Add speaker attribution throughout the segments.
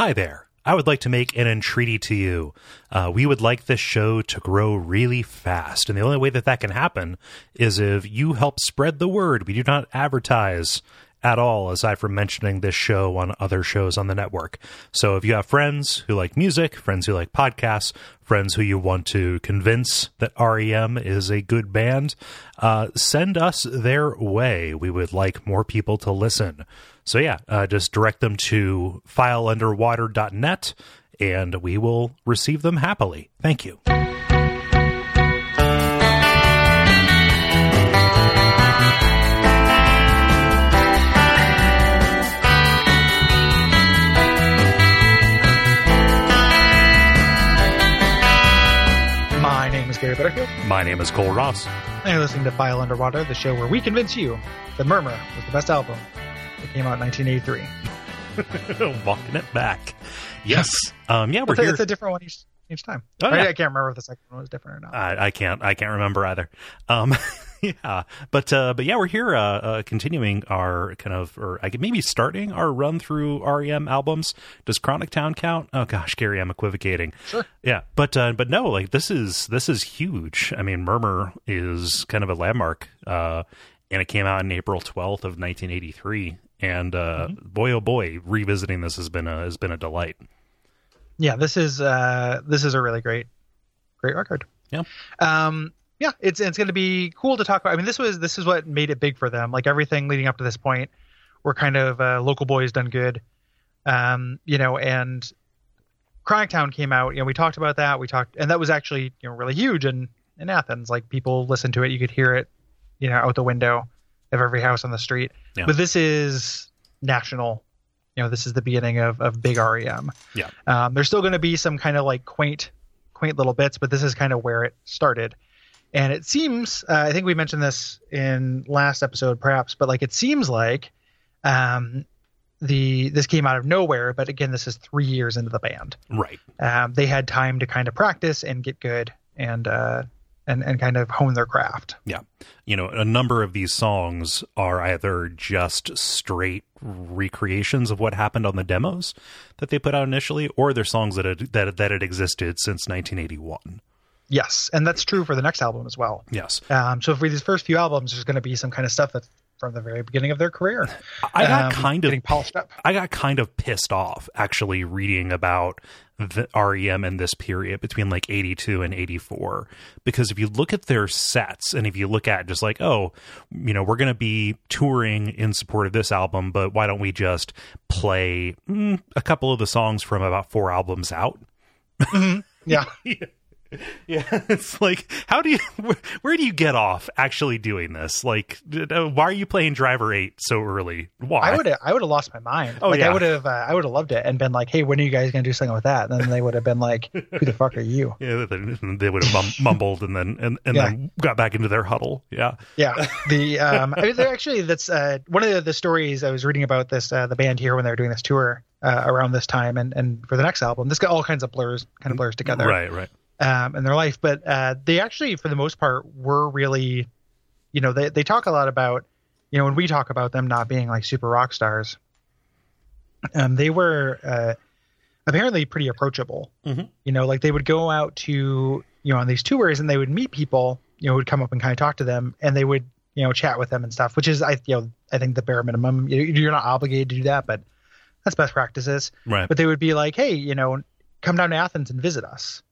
Speaker 1: Hi there. I would like to make an entreaty to you. Uh, we would like this show to grow really fast. And the only way that that can happen is if you help spread the word. We do not advertise at all, aside from mentioning this show on other shows on the network. So if you have friends who like music, friends who like podcasts, friends who you want to convince that REM is a good band, uh, send us their way. We would like more people to listen. So yeah, uh, just direct them to fileunderwater.net and we will receive them happily. Thank you.
Speaker 2: Gary Butterfield,
Speaker 1: My name is Kole Ross.
Speaker 2: and you're listening to File Underwater, the show where we convince you that Murmur was the best album that came out in 1983.
Speaker 1: Walking it back. Yes. Um, yeah, we're
Speaker 2: It's a,
Speaker 1: here.
Speaker 2: it's a different one each each time.
Speaker 1: Oh,
Speaker 2: Right?
Speaker 1: yeah.
Speaker 2: I can't remember if the second one was different or not.
Speaker 1: I, I can't. I can't remember either. Um, yeah, but uh, but yeah, we're here uh, uh, continuing our kind of, or I could maybe starting our run through REM albums. Does Chronic Town count? Oh gosh, Gary, I'm equivocating.
Speaker 2: Sure.
Speaker 1: Yeah, but uh, but no, like this is this is huge. I mean, Murmur is kind of a landmark, uh, and it came out in April 12th of 1983. And uh,
Speaker 2: Mm-hmm.
Speaker 1: boy, oh boy, revisiting this has been a has been a delight.
Speaker 2: yeah, this is uh, this is a really great great record.
Speaker 1: Yeah.
Speaker 2: Um, yeah, it's it's going to be cool to talk about. I mean, this was this is what made it big for them. Like everything leading up to this point, were kind of uh, local boys done good. Um, you know, and Chronic Town came out. You know, we talked about that. We talked, and that was actually you know really huge in in Athens. Like people listened to it. You could hear it, you know, out the window of every house on the street.
Speaker 1: Yeah.
Speaker 2: But this is national. You know, this is the beginning of of big REM.
Speaker 1: Yeah.
Speaker 2: Um, there's still going to be some kind of like quaint, quaint little bits, but this is kind of where it started. And it seems, uh, I think we mentioned this in last episode, perhaps, but like it seems like um, the this came out of nowhere. But again, this is three years into the band.
Speaker 1: Right.
Speaker 2: Um, they had time to kind of practice and get good and uh, and and kind of hone their craft.
Speaker 1: Yeah. You know, a number of these songs are either just straight recreations of what happened on the demos that they put out initially, or they're songs that had, that that had existed since 1981.
Speaker 2: Yes, and that's true for the next album as well.
Speaker 1: Yes.
Speaker 2: Um, so for these first few albums, there's going to be some kind of stuff that's from the very beginning of their career.
Speaker 1: I got
Speaker 2: Um,
Speaker 1: kind of
Speaker 2: polished up.
Speaker 1: I got kind of pissed off actually reading about the REM in this period between like 82 and 84 because if you look at their sets and if you look at just like oh you know we're going to be touring in support of this album but why don't we just play mm, a couple of the songs from about four albums out
Speaker 2: Yeah.
Speaker 1: yeah it's like how do you where, where do you get off actually doing this like why are you playing driver 8 so early why
Speaker 2: I would have I would have lost my mind.
Speaker 1: Oh,
Speaker 2: like
Speaker 1: yeah.
Speaker 2: I would have uh, I would have loved it and been like, "Hey, when are you guys going to do something with that?" And then they would have been like, "Who the fuck are you?"
Speaker 1: Yeah, they, they would have mumbled and then and, and
Speaker 2: Yeah.
Speaker 1: then got back into their huddle. Yeah,
Speaker 2: Yeah. The um I mean, they're actually that's uh one of the, the stories I was reading about this uh, the band here when they were doing this tour uh, around this time and and for the next album. This got all kinds of blurs kind of blurs together.
Speaker 1: right, right.
Speaker 2: Um, in their life. But uh, they actually, for the most part, were really, you know, they, they talk a lot about, you know, when we talk about them not being like super rock stars, um, they were uh, apparently pretty approachable.
Speaker 1: Mhm.
Speaker 2: You know, like they would go out to, you know, on these tours and they would meet people, you know, would come up and kind of talk to them and they would, you know, chat with them and stuff, which is, I, you know, I think the bare minimum. You're not obligated to do that, but that's best practices
Speaker 1: Right.
Speaker 2: but they would be like, hey, you know, come down to Athens and visit us.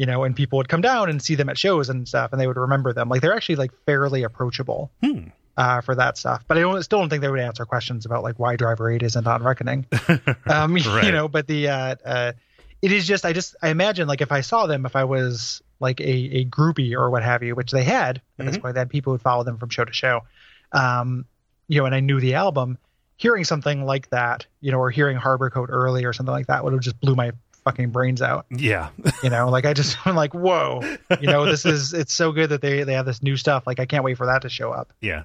Speaker 2: You know, and people would come down and see them at shows and stuff, and they would remember them. Like they're actually like fairly approachable
Speaker 1: Hmm.
Speaker 2: uh, for that stuff. But I don't, still don't think they would answer questions about like why Driver Eight isn't on Reckoning. um,
Speaker 1: Right.
Speaker 2: You know, but the uh, uh, it is just I just I imagine like if I saw them, if I was like a, a groupie or what have you, which they had at this
Speaker 1: Mhm.
Speaker 2: point, had people would follow them from show to show. Um, you know, and I knew the album, hearing something like that, you know, or hearing Harborcoat early or something like that would have just blew my fucking brains out.
Speaker 1: Yeah.
Speaker 2: You know, like I just I'm like, whoa, you know, this is it's so good that they they have this new stuff. Like I can't wait for that to show up.
Speaker 1: yeah.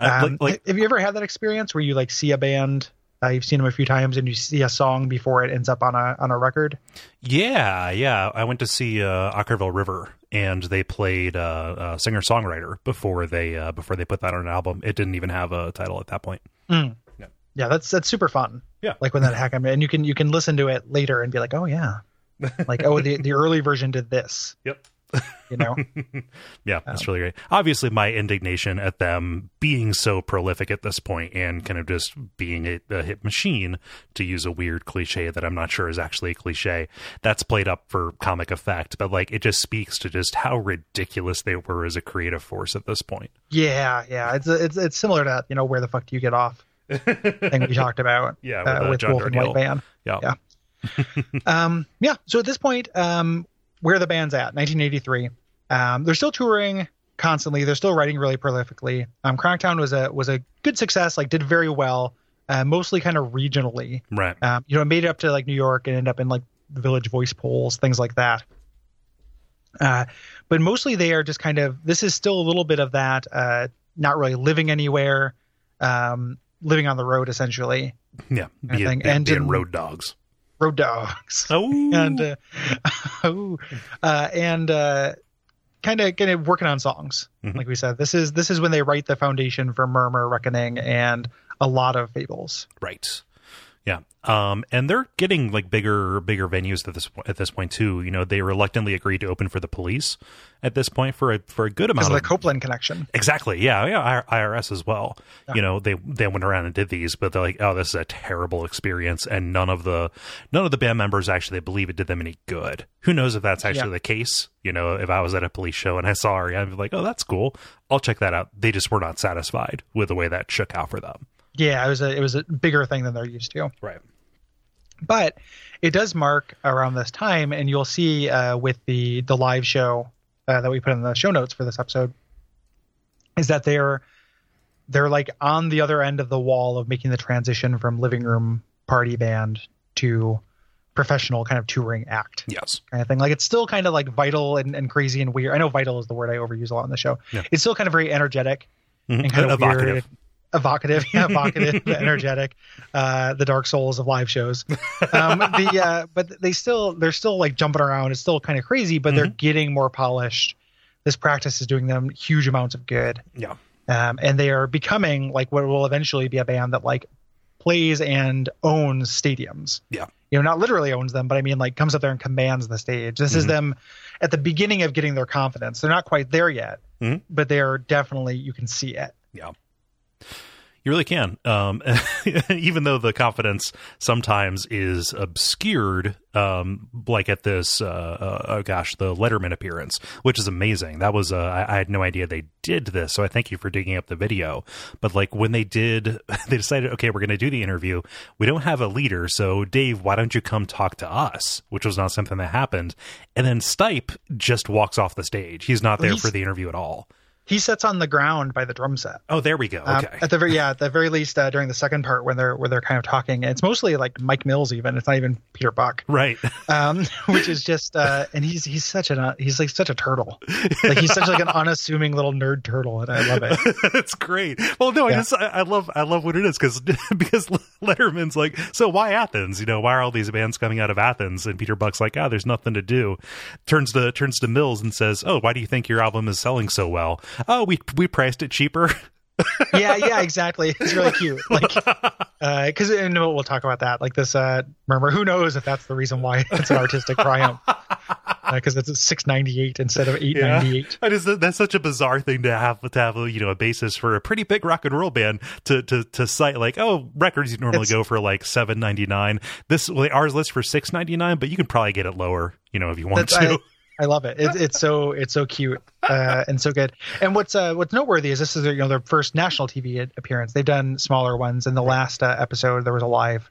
Speaker 1: Uh,
Speaker 2: Um,
Speaker 1: like,
Speaker 2: have you ever had that experience where you like see a band, uh, you've seen them a few times, and you see a song before it ends up on a on a record?
Speaker 1: yeah, yeah. I went to see uh, Okkervil River, and they played uh, uh, singer songwriter before they uh, before they put that on an album. It didn't even have a title at that point.
Speaker 2: Mm.
Speaker 1: Yeah.
Speaker 2: that's that's super fun.
Speaker 1: Yeah.
Speaker 2: like when that happened, and you can you can listen to it later and be like, oh yeah, like oh the the early version did this.
Speaker 1: Yep.
Speaker 2: You know,
Speaker 1: Yeah, that's um, really great. Obviously, my indignation at them being so prolific at this point and kind of just being a, a hit machine, to use a weird cliche that I'm not sure is actually a cliche, that's played up for comic effect. But like, it just speaks to just how ridiculous they were as a creative force at this point.
Speaker 2: yeah, yeah, it's it's it's similar to that, you know where the fuck do you get off thing we talked about
Speaker 1: Yeah,
Speaker 2: uh,
Speaker 1: with, uh,
Speaker 2: with
Speaker 1: John
Speaker 2: Wolf and White Band.
Speaker 1: Yeah.
Speaker 2: Yeah. um, yeah. So at this point, um, where the band's at, 1983. Um, they're still touring constantly. They're still writing really prolifically. Um, Cracktown was a was a good success. Like did very well, uh, mostly kind of regionally.
Speaker 1: Right.
Speaker 2: Um, you know, it made it up to like New York and ended up in like Village Voice polls, things like that. Uh, but mostly they are just kind of. This is still a little bit of that. Uh, not really living anywhere. Um, living on the road essentially.
Speaker 1: Yeah.
Speaker 2: I
Speaker 1: Being,
Speaker 2: think-
Speaker 1: being,
Speaker 2: and
Speaker 1: being
Speaker 2: in-
Speaker 1: road dogs.
Speaker 2: Road dogs.
Speaker 1: Oh.
Speaker 2: and uh, ooh, uh, and uh, kind of kind of working on songs.
Speaker 1: Mhm.
Speaker 2: Like we said, this is this is when they write the foundation for Murmur, Reckoning, and a lot of fables.
Speaker 1: Right. Yeah. Um, and they're getting like bigger, bigger venues at this at this point too. You know, they reluctantly agreed to open for the police at this point for a for a good amount
Speaker 2: of
Speaker 1: of
Speaker 2: the Copeland connection.
Speaker 1: Exactly. Yeah. Yeah. IRS as well.
Speaker 2: Yeah.
Speaker 1: You know, they they went around and did these, but they're like, oh, this is a terrible experience, and none of the none of the band members actually believe it did them any good. Who knows if that's actually
Speaker 2: Yeah.
Speaker 1: the case? You know, if I was at a police show and I saw Ari, I'd be like, oh, that's cool. I'll check that out. They just were not satisfied with the way that shook out for them.
Speaker 2: Yeah, it was a it was a bigger thing than they're used to.
Speaker 1: Right.
Speaker 2: But it does mark around this time, and you'll see uh, with the the live show uh, that we put in the show notes for this episode, is that they're they're like on the other end of the wall of making the transition from living room party band to professional kind of touring act
Speaker 1: Yes.
Speaker 2: kind of thing. Like it's still kind of like vital and, and crazy and weird. I know vital is the word I overuse a lot in the show.
Speaker 1: Yeah.
Speaker 2: It's still kind of very energetic
Speaker 1: Mhm.
Speaker 2: and kind of
Speaker 1: Evocative.
Speaker 2: weird. Evocative, yeah, evocative, energetic, uh, the dark souls of live shows. Um, the uh, but they still they're still like jumping around. It's still kind of crazy, but they're getting more polished. This practice is doing them huge amounts of good,
Speaker 1: Yeah.
Speaker 2: um, and they are becoming like what will eventually be a band that like plays and owns stadiums
Speaker 1: Yeah.
Speaker 2: you know, not literally owns them, but I mean, like comes up there and commands the stage. This is
Speaker 1: Mhm.
Speaker 2: them at the beginning of getting their confidence. They're not quite there yet,
Speaker 1: Mhm.
Speaker 2: but they are definitely, you can see it.
Speaker 1: Yeah. You really can. Um, even though the confidence sometimes is obscured, um, like at this, uh, uh, oh gosh, the Letterman appearance, which is amazing. That was, uh, I, I had no idea they did this. So I thank you for digging up the video. But like when they did, they decided, okay, we're going to do the interview. We don't have a leader. So Dave, why don't you come talk to us? Which was not something that happened. And then Stipe just walks off the stage. He's not there
Speaker 2: He's-
Speaker 1: for the interview at all.
Speaker 2: He sits on the ground by the drum set.
Speaker 1: Oh, there we go.
Speaker 2: Um,
Speaker 1: Okay.
Speaker 2: at the very, yeah, at the very least, uh, during the second part when they're where they're kind of talking, it's mostly like Mike Mills. Even it's not even Peter Buck,
Speaker 1: right.
Speaker 2: um, which is just, uh, and he's he's such an uh, he's like such a turtle, like he's such like an unassuming little nerd turtle, and I love it.
Speaker 1: It's great. Well, no, I just I, I love I love what it is because because Letterman's like, so why Athens? You know, why are all these bands coming out of Athens? And Peter Buck's like, oh, there's nothing to do. Turns to turns to Mills and says, oh, why do you think your album is selling so well? Oh, we we priced it cheaper.
Speaker 2: yeah, yeah, exactly. It's really cute. Like, because and we'll talk about that. Like this uh, murmur. Who knows if that's the reason why it's an artistic triumph? Because it's six ninety eight instead of eight ninety eight.
Speaker 1: I just that's such a bizarre thing to have to have you know a basis for a pretty big rock and roll band to to to cite like oh records you normally
Speaker 2: It's-
Speaker 1: go for like seven ninety nine this well, ours list for six ninety nine but you can probably get it lower you know if you want to
Speaker 2: I, I love it. It's it's so it's so cute uh, and so good. And what's uh, what's noteworthy is this is their, you know their first national TV appearance. They've done smaller ones. In the last uh, episode, there was a live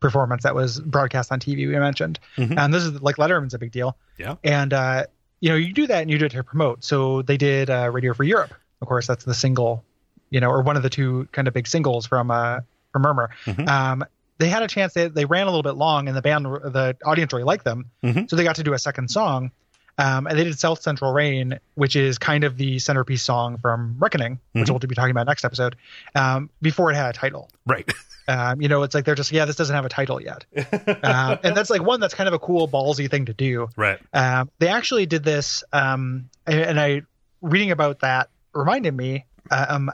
Speaker 2: performance that was broadcast on TV. We mentioned,
Speaker 1: Mhm.
Speaker 2: and this is like Letterman's a big deal.
Speaker 1: Yeah.
Speaker 2: And uh, you know you do that and you do it to promote. So they did uh, Radio Free Europe. Of course, that's the single, you know, or one of the two kind of big singles from uh, from Murmur.
Speaker 1: Mhm.
Speaker 2: Um, they had a chance. They they ran a little bit long, and the band, the audience really liked them.
Speaker 1: Mhm.
Speaker 2: So they got to do a second song. Um, and they did South Central Rain, which is kind of the centerpiece song from Reckoning, which
Speaker 1: Mhm.
Speaker 2: we'll be talking about next episode, um, before it had a title.
Speaker 1: right
Speaker 2: Um, you know, it's like they're just, yeah, this doesn't have a title yet. um, and that's like one that's kind of a cool, ballsy thing to do.
Speaker 1: right
Speaker 2: Um, they actually did this, um, and, and I reading about that reminded me um,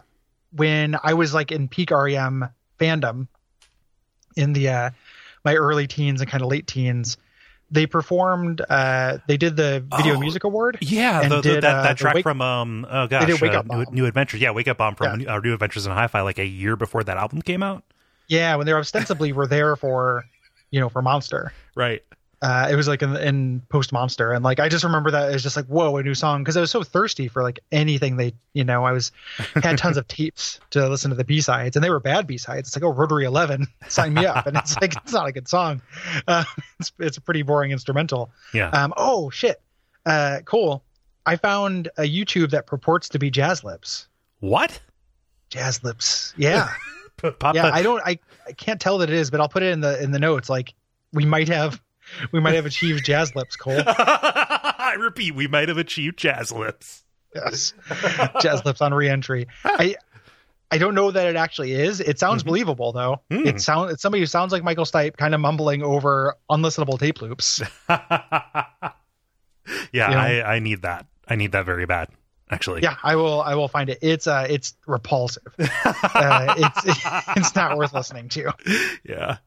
Speaker 2: when I was like in peak REM fandom in the uh, my early teens and kind of late teens. They performed. Uh, they did the Video
Speaker 1: Oh,
Speaker 2: Music Award.
Speaker 1: Yeah,
Speaker 2: And
Speaker 1: the, the-
Speaker 2: did,
Speaker 1: that,
Speaker 2: uh,
Speaker 1: that track
Speaker 2: Wake-
Speaker 1: from um oh gosh,
Speaker 2: did Wake
Speaker 1: uh,
Speaker 2: Up
Speaker 1: New, New Adventures. Yeah, Wake Up Bomb from uh, New Adventures in Hi-Fi, like a year before that album came out.
Speaker 2: Yeah, when they ostensibly were there for, you know, for Monster.
Speaker 1: Right.
Speaker 2: Uh, it was like in, in post Monster, and like I just remember that as just like whoa, a new song because I was so thirsty for like anything they, you know, I was had tons of tapes to listen to the B sides, and they were bad B sides. It's like oh, Rotary Eleven, sign me up, and it's like it's not a good song. Uh, it's it's a pretty boring instrumental.
Speaker 1: Yeah.
Speaker 2: Um, oh shit, uh, cool. I found a YouTube that purports to be Jazz Lips.
Speaker 1: what?
Speaker 2: Jazz Lips, yeah.
Speaker 1: Pop
Speaker 2: yeah i don't I, I can't tell that it is but i'll put it in the in the notes like we might have we might have achieved jazz lips Kole
Speaker 1: I repeat, we might have achieved jazz lips.
Speaker 2: yes jazz lips on reentry i i don't know that it actually is it sounds
Speaker 1: Mhm.
Speaker 2: believable though
Speaker 1: Hmm.
Speaker 2: it sounds it's somebody who sounds like michael stipe kind of mumbling over unlistenable tape loops
Speaker 1: yeah,
Speaker 2: Yeah.
Speaker 1: I, I need that. I need that very bad. Actually.
Speaker 2: yeah i will i will find it it's uh it's repulsive uh, it's it's not worth listening to
Speaker 1: yeah.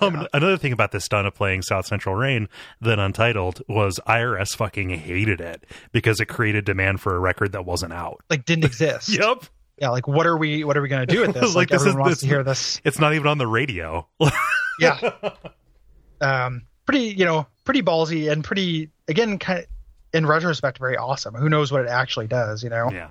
Speaker 1: Um, Another thing about this stunt of playing South Central Rain, then Untitled, was IRS fucking hated it because it created demand for a record that wasn't out.
Speaker 2: like didn't exist
Speaker 1: Yep.
Speaker 2: yeah like what are we what are we gonna do with this
Speaker 1: Like,
Speaker 2: like,
Speaker 1: this is-
Speaker 2: everyone wants
Speaker 1: this-
Speaker 2: to hear this
Speaker 1: It's not even on the radio.
Speaker 2: yeah um pretty you know pretty ballsy and pretty again kind of in retrospect very awesome who knows what it actually does you know
Speaker 1: Yeah.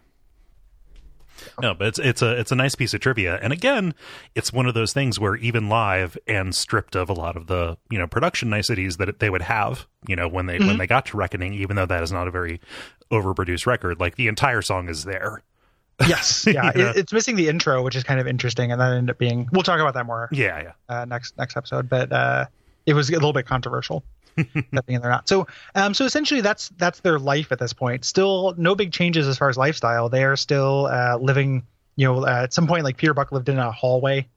Speaker 1: No, but it's it's a it's a nice piece of trivia, and again, it's one of those things where even live and stripped of a lot of the you know production niceties that they would have, you know, when they when they got to Reckoning, even though that is not a very overproduced record, like the entire song is there.
Speaker 2: yes. Yeah,
Speaker 1: Yeah.
Speaker 2: It, it's missing the intro which is kind of interesting and that ended up being we'll talk about that more
Speaker 1: Yeah, yeah,
Speaker 2: uh, next next episode but uh it was a little bit controversial that they're not so um so essentially that's that's their life at this point still no big changes as far as lifestyle they are still uh living you know uh, at some point like peter buck lived in a hallway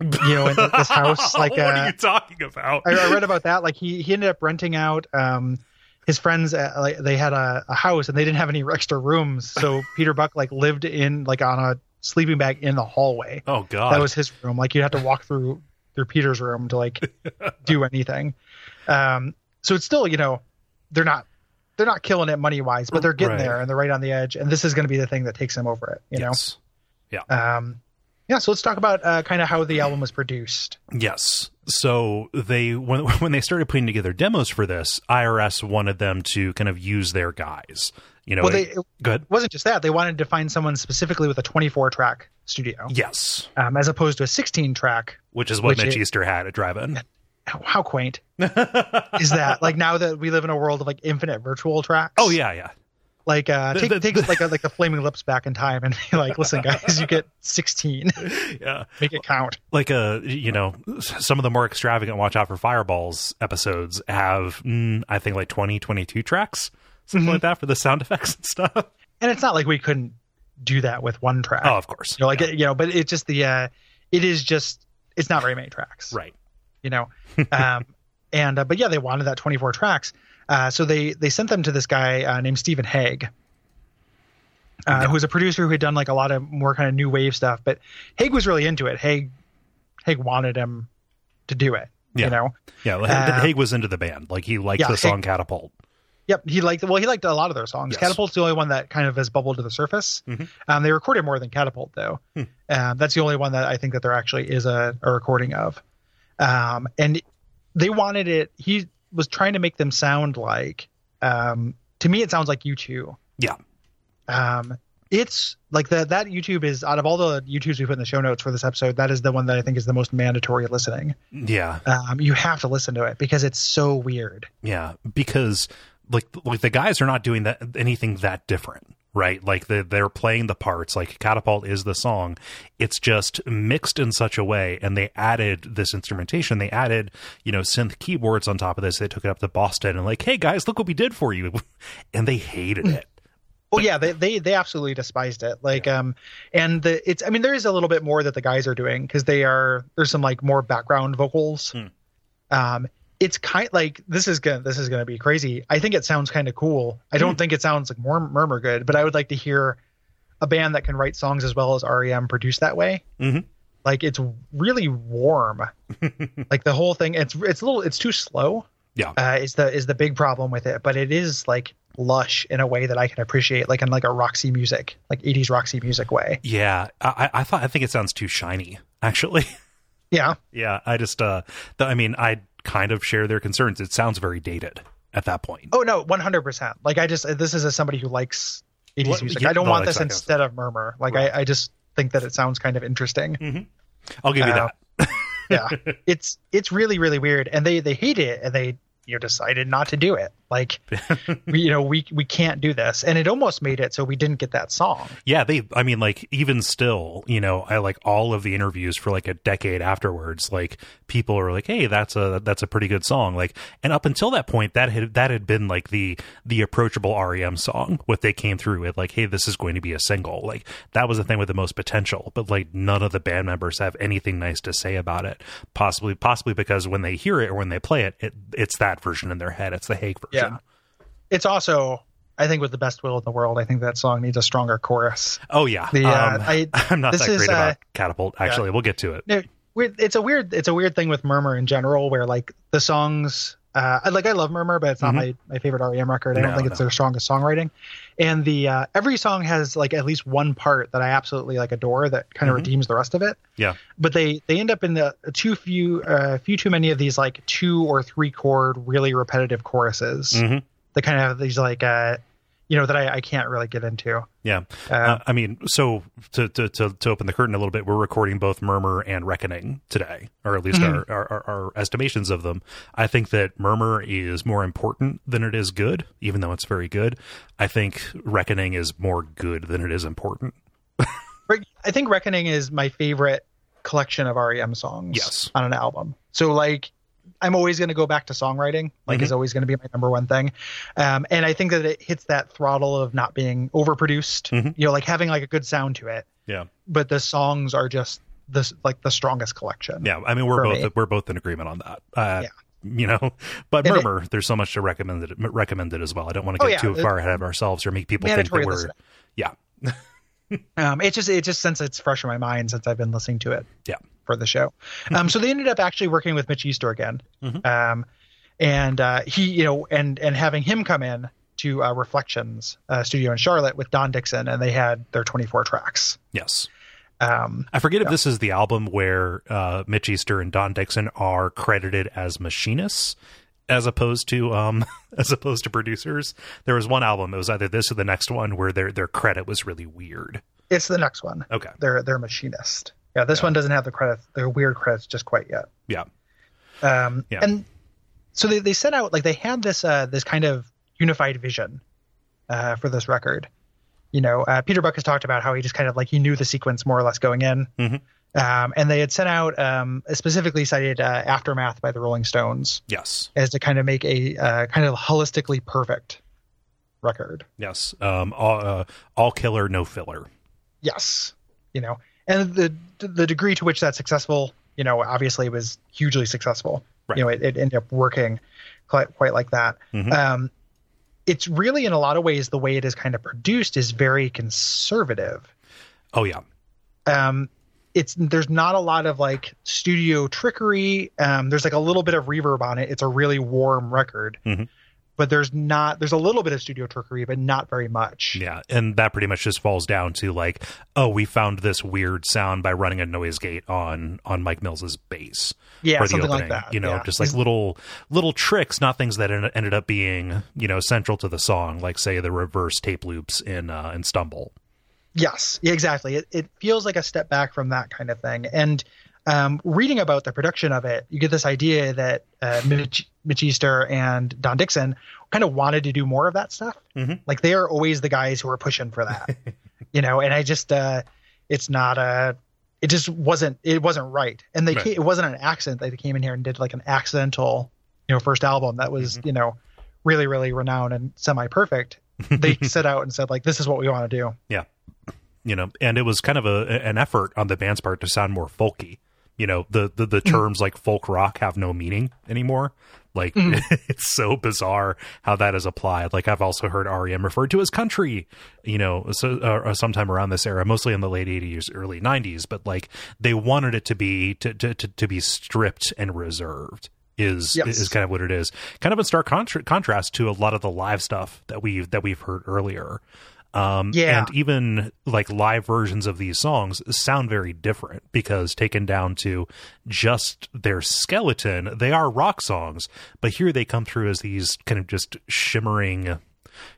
Speaker 2: you know in this house like
Speaker 1: what
Speaker 2: uh,
Speaker 1: are you talking about?
Speaker 2: I, I read about that. Like he he ended up renting out um his friends uh, like they had a, a house and they didn't have any extra rooms, so Peter Buck like lived in like on a sleeping bag in the hallway.
Speaker 1: oh God,
Speaker 2: That was his room. Like you'd have to walk through through Peter's room to like do anything. Um, so it's still you know they're not they're not killing it money wise, but they're getting
Speaker 1: Right.
Speaker 2: there and they're right on the edge. And this is going to be the thing that takes them over it. You
Speaker 1: yes.
Speaker 2: know. Um, yeah. So let's talk about uh, kind of how the album was produced.
Speaker 1: Yes. So they when when they started putting together demos for this, IRS wanted them to kind of use their guys. You know,
Speaker 2: Well,
Speaker 1: it-
Speaker 2: they
Speaker 1: good.
Speaker 2: It wasn't just that they wanted to find someone specifically with a 24 track studio
Speaker 1: Yes,
Speaker 2: um, as opposed to a 16 track
Speaker 1: which is what
Speaker 2: Which
Speaker 1: Mitch
Speaker 2: it-
Speaker 1: Easter had at Drive-In.
Speaker 2: how, how quaint is that? Like now that we live in a world of like infinite virtual tracks?
Speaker 1: Oh yeah, yeah.
Speaker 2: like uh
Speaker 1: The-
Speaker 2: take,
Speaker 1: the-
Speaker 2: take like a, like the flaming lips back in time and be like listen guys you get 16
Speaker 1: yeah.
Speaker 2: Make it count.
Speaker 1: Like a you know some of the more extravagant watch out for fireballs episodes have mm, i think like 20 22 tracks something
Speaker 2: Mhm.
Speaker 1: like that for the sound effects and stuff.
Speaker 2: And it's not like we couldn't do that with one track.
Speaker 1: Oh of course.
Speaker 2: You know like
Speaker 1: Yeah.
Speaker 2: you know but it's just the uh it is just it's not very many tracks.
Speaker 1: Right
Speaker 2: you know um and uh, but yeah they wanted that 24 tracks uh so they they sent them to this guy uh, named stephen hague uh,
Speaker 1: Yeah.
Speaker 2: who's a producer who had done like a lot of more kind of new wave stuff but hague was really into it hague hague wanted him to do it
Speaker 1: Yeah.
Speaker 2: you know
Speaker 1: yeah well,
Speaker 2: Uh,
Speaker 1: hague was into the band like he liked
Speaker 2: yeah,
Speaker 1: the
Speaker 2: Hague-
Speaker 1: song catapult
Speaker 2: Yep, he liked well. He liked a lot of their songs.
Speaker 1: Yes.
Speaker 2: Catapult's the only one that kind of has bubbled to the surface.
Speaker 1: Mhm.
Speaker 2: Um, they recorded more than Catapult though.
Speaker 1: Hmm.
Speaker 2: Um, that's the only one that I think that there actually is a, a recording of. Um, and they wanted it. He was trying to make them sound like. Um, to me, it sounds like you two.
Speaker 1: Yeah.
Speaker 2: Um, it's like the that YouTube is out of all the YouTubes we put in the show notes for this episode. That is the one that I think is the most mandatory listening.
Speaker 1: yeah
Speaker 2: Um, you have to listen to it because it's so weird.
Speaker 1: yeah because like like the guys are not doing that anything that different right? Like the, they're playing the parts. Like catapult is the song. It's just mixed in such a way and they added this instrumentation. They added you know synth keyboards on top of this. They took it up to boston and like hey guys look what we did for you. And they hated it.
Speaker 2: Well, yeah, they, they they absolutely despised it. Like um, and the it's I mean there is a little bit more that the guys are doing because they are there's some like more background vocals.
Speaker 1: Hmm.
Speaker 2: Um, it's kind like this is gonna this is gonna be crazy. I think it sounds kind of cool. I don't
Speaker 1: Hmm.
Speaker 2: think it sounds like more murmur good, but I would like to hear a band that can write songs as well as REM produce that way.
Speaker 1: Mhm.
Speaker 2: like it's really warm. like the whole thing, it's it's a little, it's too slow.
Speaker 1: Yeah.
Speaker 2: uh, is the is the big problem with it. But it is like lush in a way that I can appreciate, like in like a Roxy music, like '80s Roxy music way.
Speaker 1: Yeah, I, I thought I think it sounds too shiny. Actually,
Speaker 2: Yeah,
Speaker 1: yeah. I just, uh, the, I mean, I kind of share their concerns. It sounds very dated at that point.
Speaker 2: Oh no, one hundred percent. Like I just this is as somebody who likes eighties music.
Speaker 1: yeah,
Speaker 2: I don't
Speaker 1: no,
Speaker 2: want this instead of Murmur. Like
Speaker 1: Right.
Speaker 2: I, I just think that it sounds kind of interesting.
Speaker 1: I'll give you
Speaker 2: Uh,
Speaker 1: that.
Speaker 2: yeah, it's it's really really weird, and they they hate it, and they you know decided not to do it. Like we, you know we we can't do this, and it almost made it so we didn't get that song.
Speaker 1: Yeah, they. I mean, like even still, you know, I like all of the interviews for like a decade afterwards. Like people are like, "Hey, that's a that's a pretty good song." Like, and up until that point, that had that had been like the the approachable REM song. What they came through with, like, "Hey, this is going to be a single." Like that was the thing with the most potential. But like none of the band members have anything nice to say about it. Possibly, possibly because when they hear it or when they play it, it it's that version in their head. It's the Hague version.
Speaker 2: Yeah. It's also I think with the best will in the world, I think that song needs a stronger chorus.
Speaker 1: Oh yeah.
Speaker 2: The, uh,
Speaker 1: um,
Speaker 2: I-
Speaker 1: I'm not
Speaker 2: this
Speaker 1: that
Speaker 2: is,
Speaker 1: great about
Speaker 2: uh,
Speaker 1: Catapult. Actually, we'll get to it.
Speaker 2: No, it's a weird it's a weird thing with Murmur in general, where like the songs. Uh, I- like I love Murmur, but it's not my, my favorite REM record. I don't
Speaker 1: No,
Speaker 2: think it's
Speaker 1: no.
Speaker 2: their strongest songwriting. And the uh, every song has like at least one part that I absolutely like adore that kind of
Speaker 1: Mhm.
Speaker 2: redeems the rest of it.
Speaker 1: Yeah.
Speaker 2: But they they end up in the too few uh, few too many of these like two or three chord really repetitive choruses
Speaker 1: Mhm.
Speaker 2: that kind of have these like uh you know that I, I can't really get into.
Speaker 1: Yeah.
Speaker 2: Uh,
Speaker 1: Uh, I mean, so to, to to to open the curtain a little bit, we're recording both Murmur and Reckoning today, or at least
Speaker 2: Mhm.
Speaker 1: our, our, our our estimations of them. I think that Murmur is more important than it is good, even though it's very good. I think Reckoning is more good than it is important.
Speaker 2: I think Reckoning is my favorite collection of REM songs
Speaker 1: Yes.
Speaker 2: on an album. So like I'm always going to go back to songwriting, like
Speaker 1: Mhm.
Speaker 2: is always going to be my number one thing. Um, and I think that it hits that throttle of not being overproduced,
Speaker 1: Mhm.
Speaker 2: you know, like having like a good sound to it,
Speaker 1: Yeah.
Speaker 2: but the songs are just this like the strongest collection.
Speaker 1: Yeah. I mean, we're both
Speaker 2: me.
Speaker 1: we're both in agreement on that. Uh,
Speaker 2: Yeah.
Speaker 1: You know, but
Speaker 2: And it-
Speaker 1: Murmur, there's so much to recommend it, recommend it as well. I don't want to
Speaker 2: Oh,
Speaker 1: get
Speaker 2: yeah.
Speaker 1: too far ahead of ourselves or make people think that we're,
Speaker 2: listening.
Speaker 1: yeah,
Speaker 2: Um, it just it just since it's fresh in my mind since I've been listening to it.
Speaker 1: Yeah.
Speaker 2: For the show, um, so they ended up actually working with Mitch Easter again,
Speaker 1: Mhm.
Speaker 2: um, and uh, he you know and and having him come in to uh, Reflections uh, studio in Charlotte with Don Dixon, and they had their 24 tracks.
Speaker 1: yes.
Speaker 2: Um,
Speaker 1: I forget if this is the album where uh, Mitch Easter and Don Dixon are credited as machinists as opposed to um as opposed to producers. There was one album, it was either this or the next one where their their credit was really weird.
Speaker 2: it's the next one.
Speaker 1: Okay.
Speaker 2: They're they're machinist. Yeah, this
Speaker 1: Yeah.
Speaker 2: one doesn't have the credits, the weird credits just quite yet.
Speaker 1: Yeah.
Speaker 2: Um,
Speaker 1: Yeah.
Speaker 2: And so they, they set out like they had this uh, this kind of unified vision uh, for this record. You know, uh, Peter Buck has talked about how he just kind of like he knew the sequence more or less going in.
Speaker 1: Mhm.
Speaker 2: Um, and they had sent out um, specifically cited uh, Aftermath by the Rolling Stones
Speaker 1: Yes.
Speaker 2: as to kind of make a uh, kind of holistically perfect record.
Speaker 1: Yes. Um all uh, all killer no filler.
Speaker 2: Yes, you know, and the the degree to which that's successful, you know, obviously was hugely successful.
Speaker 1: Right.
Speaker 2: You know, it, it ended up working quite quite like that.
Speaker 1: Mhm.
Speaker 2: Um, it's really in a lot of ways the way it is kind of produced is very conservative.
Speaker 1: Oh yeah.
Speaker 2: Um, it's there's not a lot of like studio trickery. Um, there's like a little bit of reverb on it. It's a really warm record.
Speaker 1: Mhm.
Speaker 2: But there's not there's a little bit of studio trickery, but not very much.
Speaker 1: Yeah, and that pretty much just falls down to like, oh, we found this weird sound by running a noise gate on on Mike Mills's bass.
Speaker 2: Yeah,
Speaker 1: for the
Speaker 2: something
Speaker 1: opening.
Speaker 2: like that.
Speaker 1: You know,
Speaker 2: yeah.
Speaker 1: just like little little tricks, not things that en- ended up being you know central to the song, like say the reverse tape loops in uh, in Stumble.
Speaker 2: Yes, exactly. It, it feels like a step back from that kind of thing. And um, reading about the production of it, you get this idea that uh, Mitch, Mitch Easter and Don Dixon kind of wanted to do more of that stuff.
Speaker 1: Mhm.
Speaker 2: Like they are always the guys who are pushing for that, you know. And I just, uh, it's not a, it just wasn't, it wasn't right. And they,
Speaker 1: Right.
Speaker 2: it wasn't an accident that they came in here and did like an accidental, you know, first album that was, you know, really, really renowned and semi-perfect. They set out and said like, this is what we want to do. Yeah.
Speaker 1: You know, and it was kind of a an effort on the band's part to sound more folky You know, the the, the mm-hmm. terms like folk rock have no meaning anymore. Like mm-hmm. it's so bizarre how that is applied. Like I've also heard REM referred to as country, you know, so uh, uh, sometime around this era, mostly in the late '80s, early '90s. But like they wanted it to be to to to, to be stripped and reserved. Is
Speaker 2: Yes.
Speaker 1: is kind of what it is. Kind of in stark contra- contrast to a lot of the live stuff that we that we've heard earlier. Um,
Speaker 2: Yeah.
Speaker 1: and even like live versions of these songs sound very different because taken down to just their skeleton, they are rock songs, but here they come through as these kind of just shimmering,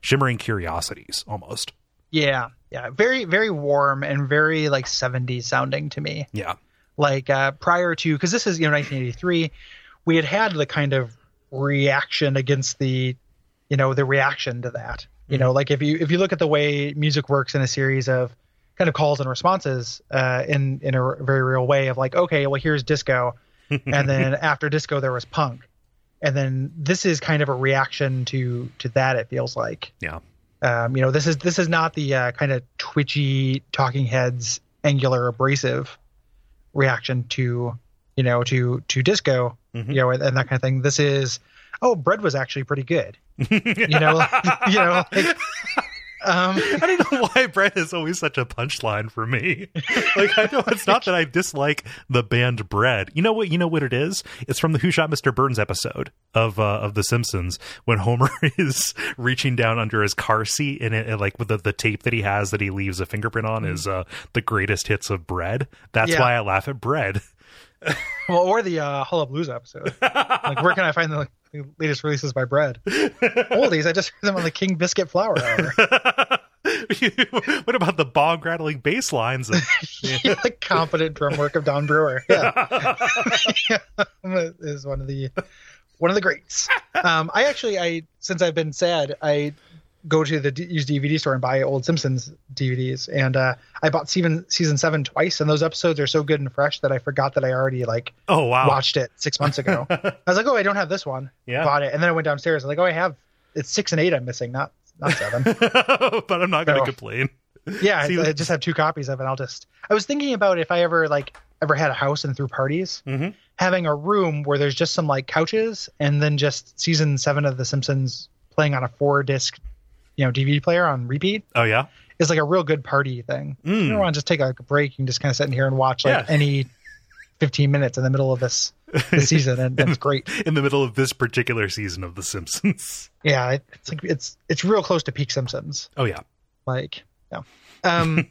Speaker 1: shimmering curiosities almost.
Speaker 2: Yeah, yeah, very very warm and very like 70s sounding to me.
Speaker 1: Yeah.
Speaker 2: Like uh, prior to because this is you know 1983, we had had the kind of reaction against the, you know, the reaction to that. You know, like if you if you look at the way music works in a series of kind of calls and responses uh, in in a very real way of like okay, well here's disco, and then after disco there was punk, and then this is kind of a reaction to to that. It feels like
Speaker 1: Yeah.
Speaker 2: um, you know, this is this is not the uh, kind of twitchy Talking Heads angular abrasive reaction to you know to to disco,
Speaker 1: Mhm.
Speaker 2: you know, and, and that kind of thing. This is oh, bread was actually pretty good. You know, you know, like, um,
Speaker 1: I don't know why Bread is always such a punchline for me. Like I know it's not that I dislike the band Bread. You know what? You know what it is? It's from the Who Shot Mr. Burns episode of uh, of The Simpsons when Homer is reaching down under his car seat and, it, and like with the, the tape that he has that he leaves a fingerprint on is uh, the greatest hits of Bread. That's
Speaker 2: Yeah.
Speaker 1: why I laugh at Bread.
Speaker 2: well, or the uh, Hullabalooza episode. Like, where can I find the, the latest releases by Bread? Oldies, I just heard them on the King Biscuit Flower Hour.
Speaker 1: what about the bog rattling bass lines? Of,
Speaker 2: the competent drum work of Don Brewer. Yeah. is one of the one of the greats. Um, I actually, I since I've been sad, I go to the used DVD store and buy old Simpsons DVDs, and uh, I bought season season seven twice, and those episodes are so good and fresh that I forgot that I already like
Speaker 1: oh wow!
Speaker 2: watched it six months ago. I was like, oh, I don't have this one.
Speaker 1: Yeah.
Speaker 2: Bought it, and then I went downstairs. I was like, oh, I have. It's six and eight. I'm missing, not not seven.
Speaker 1: but I'm not going to
Speaker 2: So-
Speaker 1: complain.
Speaker 2: Yeah,
Speaker 1: See,
Speaker 2: I, I just have two copies of it. I'll just. I was thinking about if I ever like ever had a house and threw parties,
Speaker 1: Mhm.
Speaker 2: having a room where there's just some like couches and then just season seven of The Simpsons playing on a four disc, you know, DVD player on repeat
Speaker 1: Oh yeah.
Speaker 2: is like a real good party thing.
Speaker 1: Mm.
Speaker 2: You don't want to just take like, a break and just kind of sit in here and watch like
Speaker 1: Yeah.
Speaker 2: any 15 minutes in the middle of this, this season, and it's great.
Speaker 1: in the middle of this particular season of The Simpsons.
Speaker 2: Yeah, it, it's like it's it's real close to peak Simpsons.
Speaker 1: Oh yeah,
Speaker 2: like yeah um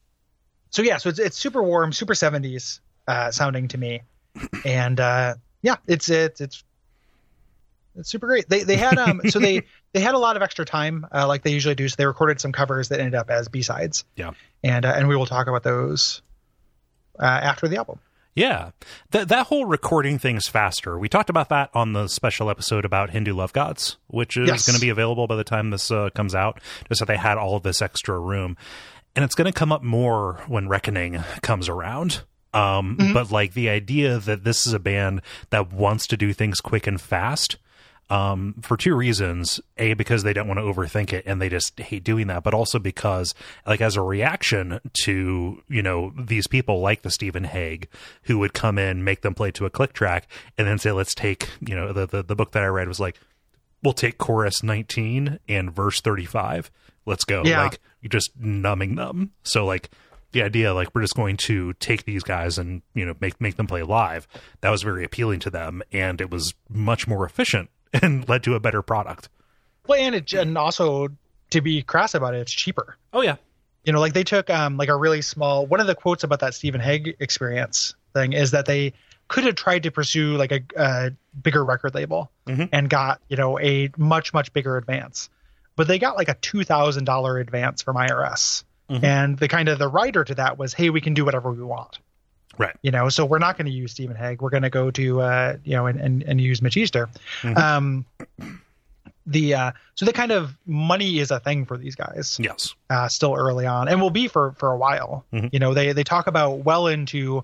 Speaker 2: so yeah so it's it's super warm super 70s uh sounding to me and uh yeah it's it's it's it's super great they they had um so they they had a lot of extra time uh, like they usually do so they recorded some covers that ended up as b-sides
Speaker 1: yeah,
Speaker 2: and uh, and we will talk about those uh, after the album
Speaker 1: yeah. That that whole recording thing's faster. We talked about that on the special episode about Hindu love gods, which is
Speaker 2: Yes.
Speaker 1: going to be available by the time this uh, comes out. Just that they had all of this extra room, and it's going to come up more when Reckoning comes around. Um, But like the idea that this is a band that wants to do things quick and fast, um, for two reasons. A, because they don't want to overthink it and they just hate doing that, but also because, like, as a reaction to, you know, these people like the Stephen Hague who would come in, make them play to a click track, and then say, let's take, you know, the, the, the book that I read was like, we'll take chorus 19 and verse 35. Let's go.
Speaker 2: Yeah.
Speaker 1: Like, you're just numbing them. So, like, the idea like we're just going to take these guys and you know make make them play live that was very appealing to them and it was much more efficient and led to a better product.
Speaker 2: Well and it and also to be crass about it it's cheaper.
Speaker 1: Oh yeah.
Speaker 2: You know like they took um like a really small one of the quotes about that stephen hague experience thing is that they could have tried to pursue like a, a bigger record label
Speaker 1: Mhm.
Speaker 2: and got you know a much much bigger advance. But they got like a $2000 advance from irs
Speaker 1: Mhm.
Speaker 2: and the kind of the writer to that was hey we can do whatever we want
Speaker 1: right
Speaker 2: you know so we're not going to use stephen hague we're going to go to uh you know and and, and use mitch easter
Speaker 1: Mhm.
Speaker 2: um the uh so the kind of money is a thing for these guys
Speaker 1: yes
Speaker 2: uh, still early on, and will be for for a while.
Speaker 1: Mhm.
Speaker 2: You know, they they talk about well into,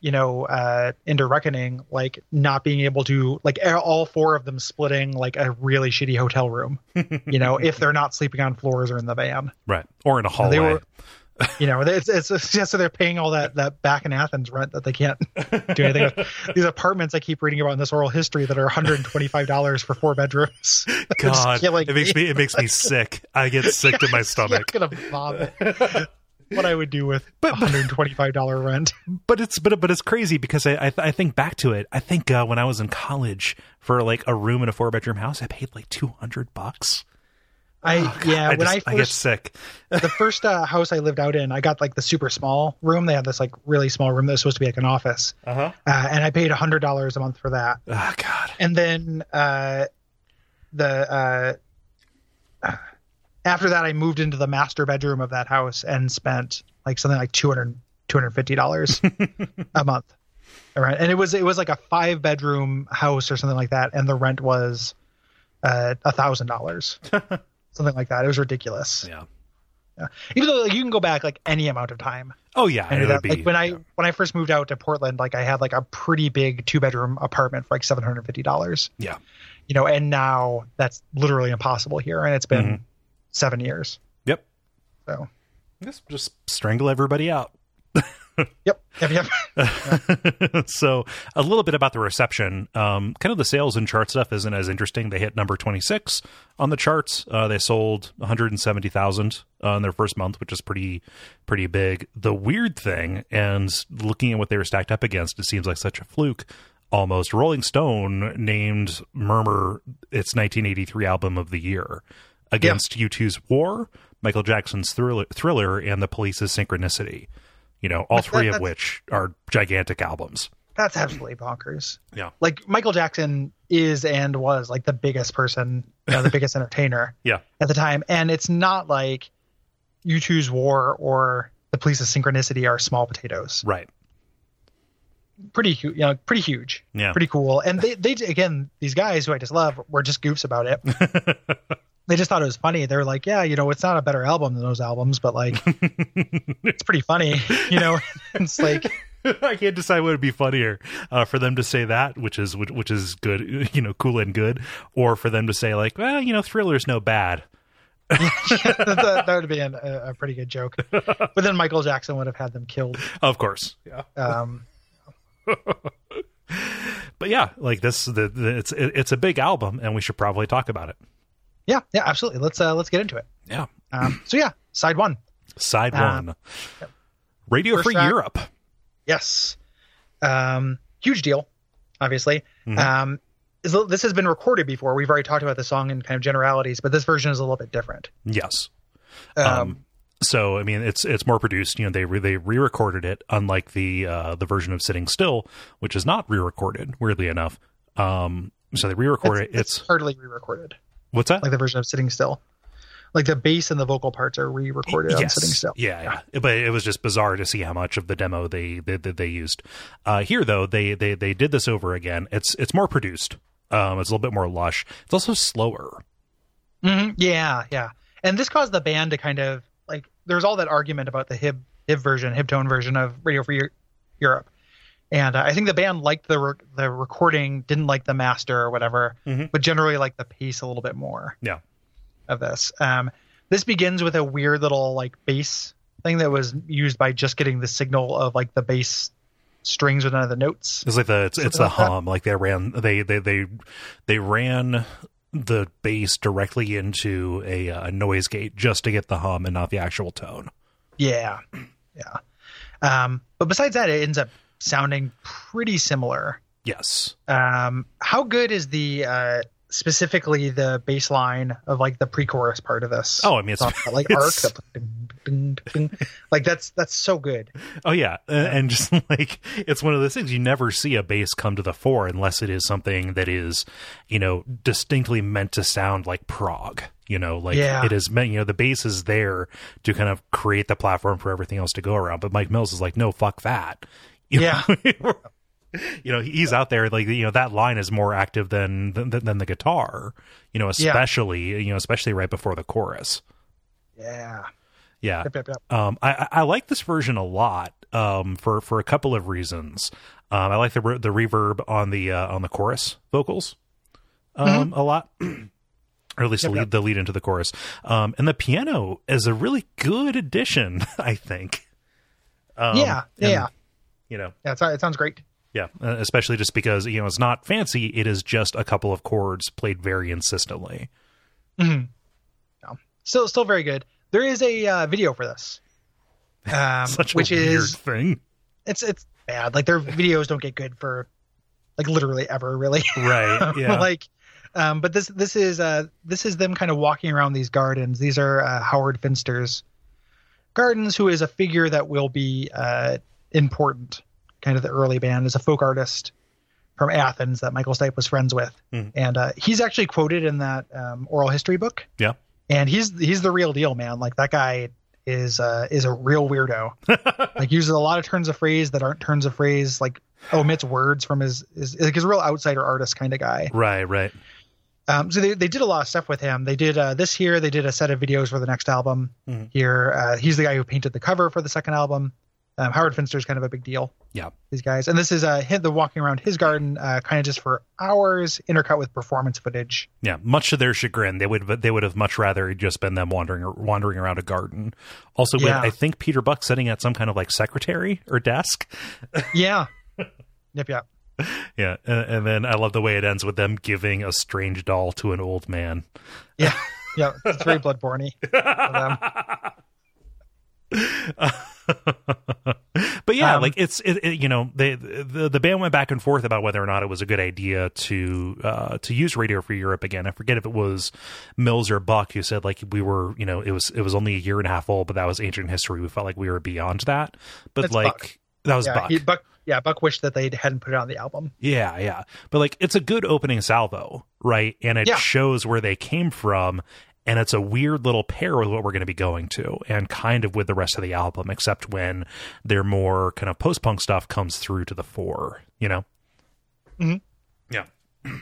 Speaker 2: you know, uh, into reckoning, like not being able to like all four of them splitting like a really shitty hotel room. you know, if they're not sleeping on floors or in the van.
Speaker 1: right or in a hallway
Speaker 2: They were- You know, it's, it's just so they're paying all that that back in Athens rent that they can't do anything with. These apartments I keep reading about in this oral history that are 125 dollars for four bedrooms.
Speaker 1: God, it makes me it makes me sick. I get sick to my stomach.
Speaker 2: I'm gonna vomit. what I would do with
Speaker 1: But-
Speaker 2: 125 dollar rent.
Speaker 1: But it's but but it's crazy because I I, I think back to it. I think uh, when I was in college for like a room in a four bedroom house, I paid like two hundred bucks.
Speaker 2: I yeah,
Speaker 1: I
Speaker 2: when
Speaker 1: just,
Speaker 2: I
Speaker 1: I, get sick.
Speaker 2: the first uh, house I lived out in, I got like the super small room. They had this like really small room that was supposed to be like an office,
Speaker 1: Uh-huh.
Speaker 2: uh, and I paid hundred dollars a month for that.
Speaker 1: Oh God.
Speaker 2: And then uh, the uh, after that, I moved into the master bedroom of that house and spent like something like 200 dollars a month. Right, and it was it was like a five bedroom house or something like that, and the rent was uh, a thousand dollars, something like that. It was ridiculous.
Speaker 1: Yeah. Yeah.
Speaker 2: Even though like, you can go back like any amount of time.
Speaker 1: Oh yeah.
Speaker 2: And that,
Speaker 1: would be
Speaker 2: like when I when I first moved out to Portland, like I had like a pretty big two bedroom apartment for like seven hundred fifty dollars.
Speaker 1: Yeah.
Speaker 2: You know, and now that's literally impossible here, and it's been
Speaker 1: Mhm.
Speaker 2: seven years.
Speaker 1: Yep.
Speaker 2: So
Speaker 1: Just just strangle everybody out.
Speaker 2: yep, yep, yep.
Speaker 1: so a little bit about the reception. Um, kind of the sales and chart stuff isn't as interesting. They hit number 26 on the charts. Uh, they sold 170000 uh, in their first month which is pretty pretty big. The weird thing and looking at what they were stacked up against it seems like such a fluke. Almost rolling stone named murmur its 1983 album of the year against u2's war michael jackson's thriller, thriller and the police's synchronicity you know all
Speaker 2: But that-
Speaker 1: three of which are gigantic albums
Speaker 2: That's absolutely bonkers.
Speaker 1: yeah
Speaker 2: Like Michael Jackson is and was like the biggest person, you know, the biggest entertainer
Speaker 1: yeah
Speaker 2: at the time, and it's not like you choose War or the Police's Synchronicity are small potatoes.
Speaker 1: right
Speaker 2: Pretty, hu- you know, pretty huge.
Speaker 1: yeah
Speaker 2: pretty cool. And they, they again, these guys who I just love were just goofs about it. they just thought it was funny. They were like, yeah, you know, it's not a better album than those albums, but like, it's pretty funny. You know, it's like,
Speaker 1: I can't decide what would be funnier uh, for them to say that, which is which, which is good, you know, cool and good, or for them to say like, well, you know, Thriller's no bad.
Speaker 2: that, that would be been a, a pretty good joke. But then Michael Jackson would have had them killed.
Speaker 1: Of course, yeah.
Speaker 2: Um,
Speaker 1: But yeah, like this, the, the it's it, it's a big album, and we should probably talk about it.
Speaker 2: Yeah, yeah, absolutely. Let's uh, let's get into it.
Speaker 1: Yeah,
Speaker 2: Um, so yeah, side one.
Speaker 1: side
Speaker 2: Um,
Speaker 1: one, Radio
Speaker 2: first
Speaker 1: Free
Speaker 2: track-
Speaker 1: Europe.
Speaker 2: Yes. Um, huge deal, obviously.
Speaker 1: Mhm.
Speaker 2: Um, this has been recorded before. We've already talked about the song in kind of generalities, but this version is a little bit different.
Speaker 1: Yes.
Speaker 2: Um,
Speaker 1: Um, so I mean, it's it's more produced. You know, they re- they re-recorded it, unlike the uh, the version of Sitting Still, which is not re-recorded. Weirdly enough, um, so they re-recorded it.
Speaker 2: it's,
Speaker 1: It's,
Speaker 2: hardly re-recorded,
Speaker 1: what's that?
Speaker 2: like the version of Sitting Still. Like the bass and the vocal parts are re-recorded on Sitting Still.
Speaker 1: yeah, yeah. But it was just bizarre to see how much of the demo they they, they, they used. Uh, here, though, they, they they did this over again. It's it's more produced. Um, it's a little bit more lush. It's also slower.
Speaker 2: Mm-hmm. Yeah, yeah. And this caused the band to kind of like. There's all that argument about the Hib Hib version, Hib tone version of Radio Free Europe, and uh, I think the band liked the re- the recording, didn't like the master or whatever,
Speaker 1: Mhm.
Speaker 2: but generally liked the pace a little bit more.
Speaker 1: Yeah.
Speaker 2: Of this, um, this begins with a weird little like bass thing that was used by just getting the signal of like the bass strings with none of the notes.
Speaker 1: It's like the it's, it's the hum. Like they ran they they they they ran the bass directly into a, uh, noise gate just to get the hum and not the actual tone.
Speaker 2: Yeah, yeah. Um, but besides that, it ends up sounding pretty similar.
Speaker 1: Yes.
Speaker 2: Um, how good is the uh, specifically the bass line of like the pre-chorus part of this?
Speaker 1: Oh, I mean, it's,
Speaker 2: that, like arc,
Speaker 1: it's-
Speaker 2: that ding, ding. like that's that's so good.
Speaker 1: Oh yeah, Uh, and just like it's one of those things you never see a bass come to the fore unless it is something that is, you know, distinctly meant to sound like prog. You know, like
Speaker 2: Yeah.
Speaker 1: it is meant. You know, the bass is there to kind of create the platform for everything else to go around. But Mike Mills is like, no, fuck that. You
Speaker 2: Yeah.
Speaker 1: know? you know, he's out there like you know that line is more active than than, than the guitar. You know,
Speaker 2: Yeah.
Speaker 1: especially you know, especially right before the chorus.
Speaker 2: Yeah.
Speaker 1: Yeah.
Speaker 2: Yep, yep, yep.
Speaker 1: Um, I, I like this version a lot. Um, for for a couple of reasons. Um, I like the re- the reverb on the uh, on the chorus vocals. Um, a lot. or at least the, lead, the lead into the chorus. Um, and the piano is a really good addition, I think. Um,
Speaker 2: yeah, yeah,
Speaker 1: You know,
Speaker 2: yeah. It, sounds great.
Speaker 1: yeah, uh, especially just because you know it's not fancy. It is just a couple of chords played very insistently.
Speaker 2: Mhm. Yeah. Still, still very good. There is a uh, video for this, um,
Speaker 1: Such
Speaker 2: which
Speaker 1: weird
Speaker 2: is
Speaker 1: thing,
Speaker 2: it's it's bad. Like their videos don't get good for like literally ever, really.
Speaker 1: right? Yeah,
Speaker 2: like, um, but this this is uh this is them kind of walking around these gardens. These are uh, Howard Finster's gardens, who is a figure that will be uh important. Kind of the early band is a folk artist from Athens that Michael Stipe was friends with,
Speaker 1: Mhm.
Speaker 2: and uh, he's actually quoted in that um, oral history book.
Speaker 1: yeah,
Speaker 2: and he's he's the real deal, man. Like that guy is uh is a real weirdo. like uses a lot of turns of phrase that aren't turns of phrase. Like omits words from his is like he's a real outsider artist kind of guy.
Speaker 1: right, right.
Speaker 2: Um, so they they did a lot of stuff with him. They did uh, this year. They did a set of videos for the next album.
Speaker 1: Mhm.
Speaker 2: Here, uh, he's the guy who painted the cover for the second album. Um, Howard Finster's kind of a big deal.
Speaker 1: Yeah,
Speaker 2: These guys, and this is uh, him the walking around his garden, uh, kind of just for hours, intercut with performance footage.
Speaker 1: yeah. Much to their chagrin, they would they would have much rather just been them wandering wandering around a garden. Also, with
Speaker 2: Yeah.
Speaker 1: I think Peter Buck sitting at some kind of like secretary or desk.
Speaker 2: Yeah. yep. Yep.
Speaker 1: Yeah, and, and then I love the way it ends with them giving a strange doll to an old man.
Speaker 2: Yeah, yeah, it's very bloodborne.
Speaker 1: but yeah,
Speaker 2: Um,
Speaker 1: like it's it, it, you know they the the band went back and forth about whether or not it was a good idea to uh to use Radio Free Europe again. I forget if it was Mills or Buck who said like we were you know it was it was only a year and a half old, but that was ancient history. We felt like we were beyond that. But like
Speaker 2: Buck.
Speaker 1: that was
Speaker 2: Yeah,
Speaker 1: Buck.
Speaker 2: he, Buck. Yeah, Buck wished that they hadn't put it on the album.
Speaker 1: Yeah, yeah. But like it's a good opening salvo, right? And it
Speaker 2: Yeah.
Speaker 1: shows where they came from and it's a weird little pair with what we're going to be going to and kind of with the rest of the album except when their more kind of post-punk stuff comes through to the fore, you know.
Speaker 2: Mhm.
Speaker 1: Yeah.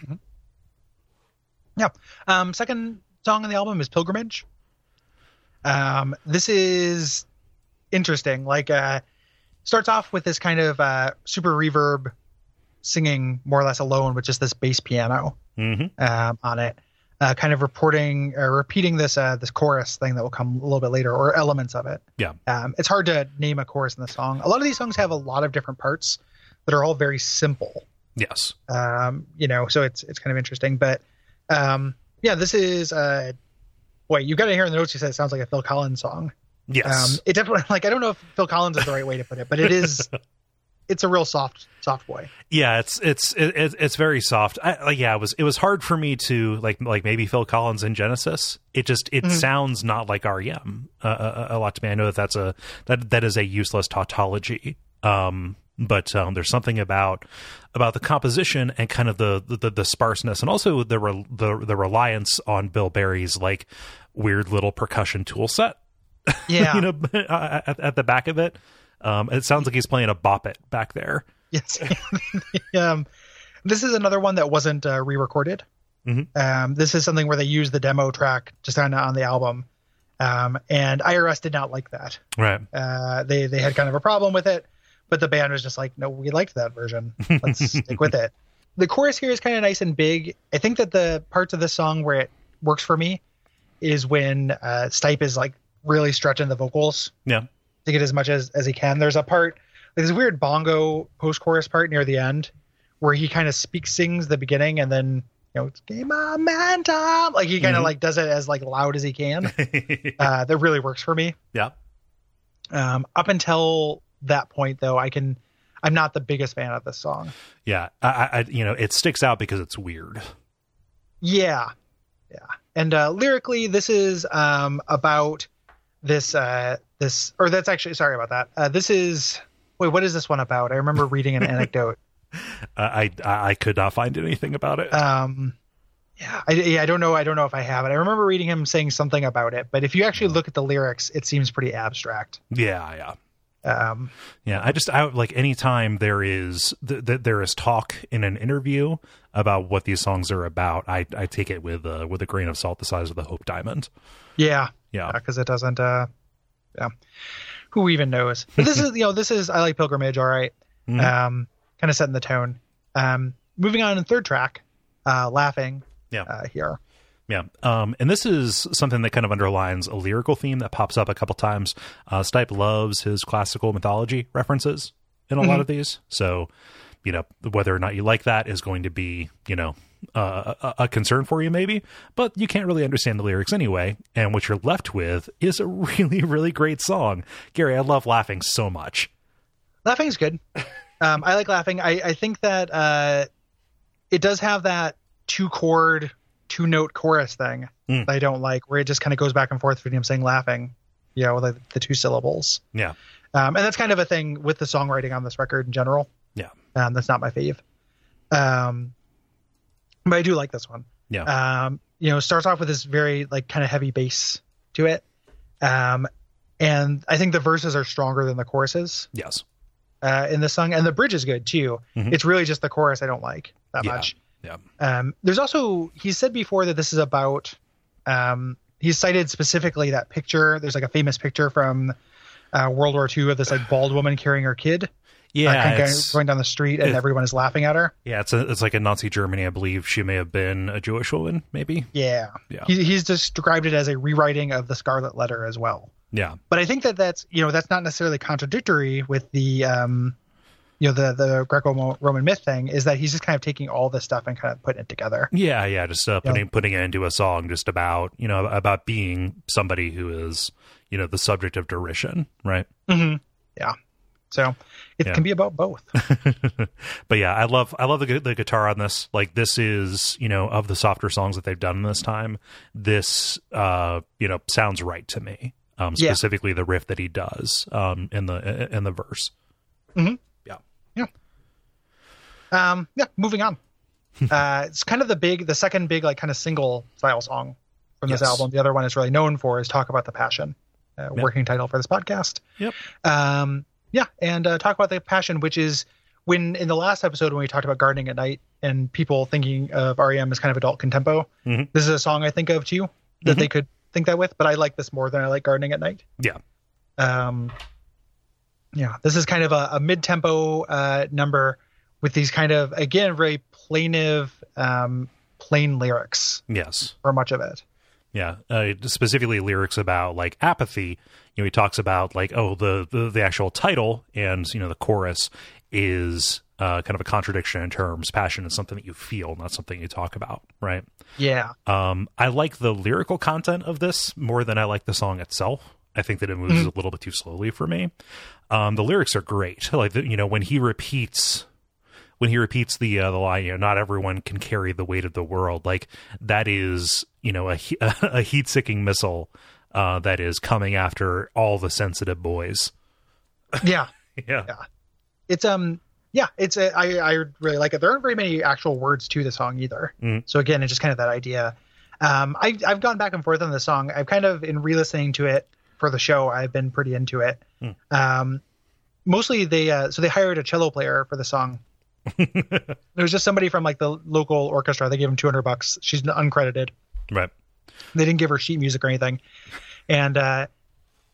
Speaker 2: Yeah. Um, second song on the album is Pilgrimage. Um, this is interesting. Like, uh, starts off with this kind of uh, super reverb singing more or less alone with just this bass piano
Speaker 1: Mhm.
Speaker 2: um, on it, uh, kind of reporting or repeating this uh, this chorus thing that will come a little bit later or elements of it.
Speaker 1: Yeah.
Speaker 2: Um, it's hard to name a chorus in the song. A lot of these songs have a lot of different parts that are all very simple
Speaker 1: Yes.
Speaker 2: um, you know, so it's it's kind of interesting. But um, yeah, this is uh, boy, you got to hear in the notes. You said it sounds like a Phil Collins song.
Speaker 1: Yes.
Speaker 2: Um, it definitely like I don't know if Phil Collins is the right way to put it, but it is. it's a real soft soft boy.
Speaker 1: yeah, it's it's it, it's- it's very soft. I, like yeah, it was it was hard for me to like like maybe Phil Collins in Genesis. It just it
Speaker 2: Mhm.
Speaker 1: sounds not like REM uh, a, a lot to me. I know that that's a that that is a useless tautology. Um, but um, there's something about about the composition and kind of the the, the sparseness, and also the re, the the reliance on Bill Berry's like weird little percussion tool set.
Speaker 2: Yeah.
Speaker 1: you know, at, at the back of it. Um, it sounds like he's playing a bop it back there.
Speaker 2: Yes. um, this is another one that wasn't uh, re-recorded.
Speaker 1: Mhm.
Speaker 2: Um, this is something where they used the demo track just on on the album, um, and IRS did not like that.
Speaker 1: Right.
Speaker 2: Uh, they they had kind of a problem with it, but the band was just like, no, we liked that version. Let's stick with it. The chorus here is kind of nice and big. I think that the parts of the song where it works for me is when uh, Stipe is like really stretching the vocals
Speaker 1: Yeah.
Speaker 2: To get as much as as he can. There's a part, like this weird bongo post chorus part near the end where he kind of speaks sings the beginning and then you know it's game on man time like he kind of
Speaker 1: Mhm.
Speaker 2: like does it as like loud as he can. uh, that really works for me.
Speaker 1: yeah.
Speaker 2: Um, up until that point, though, I can. I'm not the biggest fan of this song.
Speaker 1: Yeah. I, I- you know, it sticks out because it's weird.
Speaker 2: Yeah, yeah. And uh, lyrically, this is um, about this. Uh, this, or that's actually sorry about that. Uh, this is. Wait, what is this one about? I remember reading an anecdote.
Speaker 1: Uh, I, I, I could not find anything about it.
Speaker 2: Um, yeah, I, yeah, I don't know. I don't know if I have it. I remember reading him saying something about it, but if you actually look at the lyrics, it seems pretty abstract.
Speaker 1: yeah. Yeah.
Speaker 2: Um,
Speaker 1: Yeah, I just I like anytime there is th- th- there is talk in an interview about what these songs are about, I I take it with uh, with a grain of salt the size of the Hope Diamond.
Speaker 2: yeah,
Speaker 1: Yeah,
Speaker 2: because it doesn't. Uh, yeah, who even knows? But this is you know this is I like Pilgrimage. All right.
Speaker 1: Mhm.
Speaker 2: um, kind of setting the tone. Um, moving on in third track, uh, laughing.
Speaker 1: Yeah.
Speaker 2: Uh, here,
Speaker 1: Yeah. Um, and this is something that kind of underlines a lyrical theme that pops up a couple times. Uh, Stipe loves his classical mythology references in a lot of these. So, you know, whether or not you like that is going to be, you know, uh, a, a concern for you maybe, but you can't really understand the lyrics anyway. And what you're left with is a really, really great song. Gary, I love laughing so much.
Speaker 2: Laughing's good. Um, I like laughing. I, I think that uh, it does have that two chord, two note chorus thing
Speaker 1: Mm.
Speaker 2: that I don't like, where it just kind of goes back and forth between him saying laughing, you know, like the two syllables.
Speaker 1: Yeah.
Speaker 2: Um, and that's kind of a thing with the songwriting on this record in general.
Speaker 1: Yeah.
Speaker 2: Um, that's not my fave. Um, but I do like this one.
Speaker 1: Yeah.
Speaker 2: Um, you know, starts off with this very like kind of heavy bass to it. Um, and I think the verses are stronger than the choruses
Speaker 1: yes.
Speaker 2: uh, in the song, and the bridge is good too.
Speaker 1: Mhm.
Speaker 2: It's really just the chorus I don't like that
Speaker 1: Yeah.
Speaker 2: much.
Speaker 1: Yeah.
Speaker 2: Um, there's also he said before that this is about. Um, he's cited specifically that picture. There's like a famous picture from uh, World War II of this like bald woman carrying her kid,
Speaker 1: Yeah.
Speaker 2: of going down the street, and
Speaker 1: it-
Speaker 2: everyone is laughing at her.
Speaker 1: Yeah, it's a, it's like in Nazi Germany. I believe she may have been a Jewish woman, maybe.
Speaker 2: Yeah,
Speaker 1: Yeah.
Speaker 2: He, he's described it as a rewriting of the Scarlet Letter as well.
Speaker 1: Yeah,
Speaker 2: But I think that that's you know that's not necessarily contradictory with the um, you know the the Greco-Roman myth thing is that he's just kind of taking all this stuff and kind of putting it together.
Speaker 1: yeah, yeah. Just uh, putting putting it into a song, just about you know about being somebody who is you know the subject of derision, right?
Speaker 2: Mm-hmm. Yeah. So it
Speaker 1: Yeah.
Speaker 2: can be about both.
Speaker 1: but yeah, I love I love the the guitar on this. Like this is you know of the softer songs that they've done this time. This uh you know sounds right to me. Um,
Speaker 2: Yeah.
Speaker 1: specifically the riff that he does um in the in the verse. Mhm. Yeah. Yeah.
Speaker 2: Um, yeah, moving on. uh, it's kind of the big, the second big, like kind of single style song from this
Speaker 1: Yes.
Speaker 2: album. The other one is really known for is "Talk About the Passion," uh, working title for this podcast.
Speaker 1: Yep.
Speaker 2: Um, yeah, and uh, talk about the passion, which is when in the last episode when we talked about gardening at night and people thinking of REM as kind of adult contempo.
Speaker 1: Mhm.
Speaker 2: This is a song I think of too that
Speaker 1: Mhm.
Speaker 2: they could think that with, but I like this more than I like gardening at night.
Speaker 1: Yeah.
Speaker 2: Um, yeah, this is kind of a, a mid-tempo uh, number with these kind of again very plaintive, um, plain lyrics
Speaker 1: Yes.
Speaker 2: for much of it.
Speaker 1: Yeah, uh, specifically lyrics about like apathy. You know, he talks about like oh the the, the actual title and you know the chorus is uh, kind of a contradiction in terms. Passion is something that you feel, not something you talk about, right?
Speaker 2: Yeah,
Speaker 1: Um, I like the lyrical content of this more than I like the song itself. I think that it moves a little bit too slowly for me. Um, the lyrics are great. Like the, you know when he repeats when he repeats the uh, the line, you know, not everyone can carry the weight of the world. Like that is, you know, a a heat seeking missile uh, that is coming after all the sensitive boys.
Speaker 2: yeah.
Speaker 1: Yeah,
Speaker 2: it's um yeah it's a, I I really like it. There aren't very many actual words to the song either.
Speaker 1: Mm.
Speaker 2: So again, it's just kind of that idea. Um, I I've gone back and forth on the song. I've kind of in re-listening to it for the show. I've been pretty into it.
Speaker 1: Mm.
Speaker 2: Um, mostly they uh, so they hired a cello player for the song. there was just somebody from like the local orchestra. They gave him 200 bucks. She's uncredited.
Speaker 1: right.
Speaker 2: They didn't give her sheet music or anything. And uh,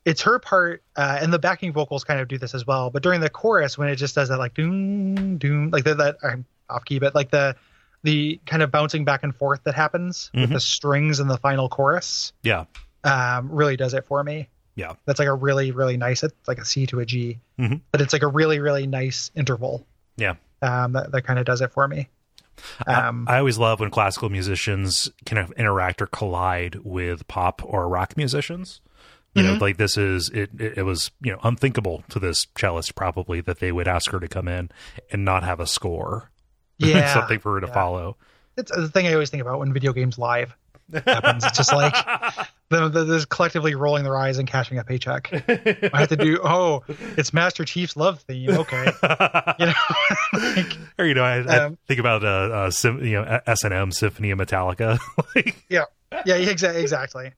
Speaker 2: it's her part, uh, and the backing vocals kind of do this as well. But during the chorus, when it just does that like doom doom, like that, that I'm off key, but like the the kind of bouncing back and forth that happens with
Speaker 1: Mhm.
Speaker 2: the strings in the final chorus,
Speaker 1: Yeah,
Speaker 2: um, really does it for me.
Speaker 1: yeah,
Speaker 2: That's like a really really nice. It's like a C to a G,
Speaker 1: Mhm.
Speaker 2: but it's like a really really nice interval.
Speaker 1: yeah.
Speaker 2: Um, that that kind of does it for me. Um,
Speaker 1: I always love when classical musicians kind of interact or collide with pop or rock musicians. You know, like this is it, it. It was you know unthinkable to this cellist probably that they would ask her to come in and not have a score,
Speaker 2: yeah,
Speaker 1: something for her to
Speaker 2: yeah.
Speaker 1: follow.
Speaker 2: it's the thing I always think about when video games live happens. It's just like the, the, there's collectively rolling their eyes and cashing a paycheck. I have to do. Oh, it's Master Chief's love theme. Okay, you know, like,
Speaker 1: or you know, I, I
Speaker 2: Um,
Speaker 1: think about uh, uh sim, you know S and M Symphony of Metallica. like,
Speaker 2: yeah, yeah, exa- exactly.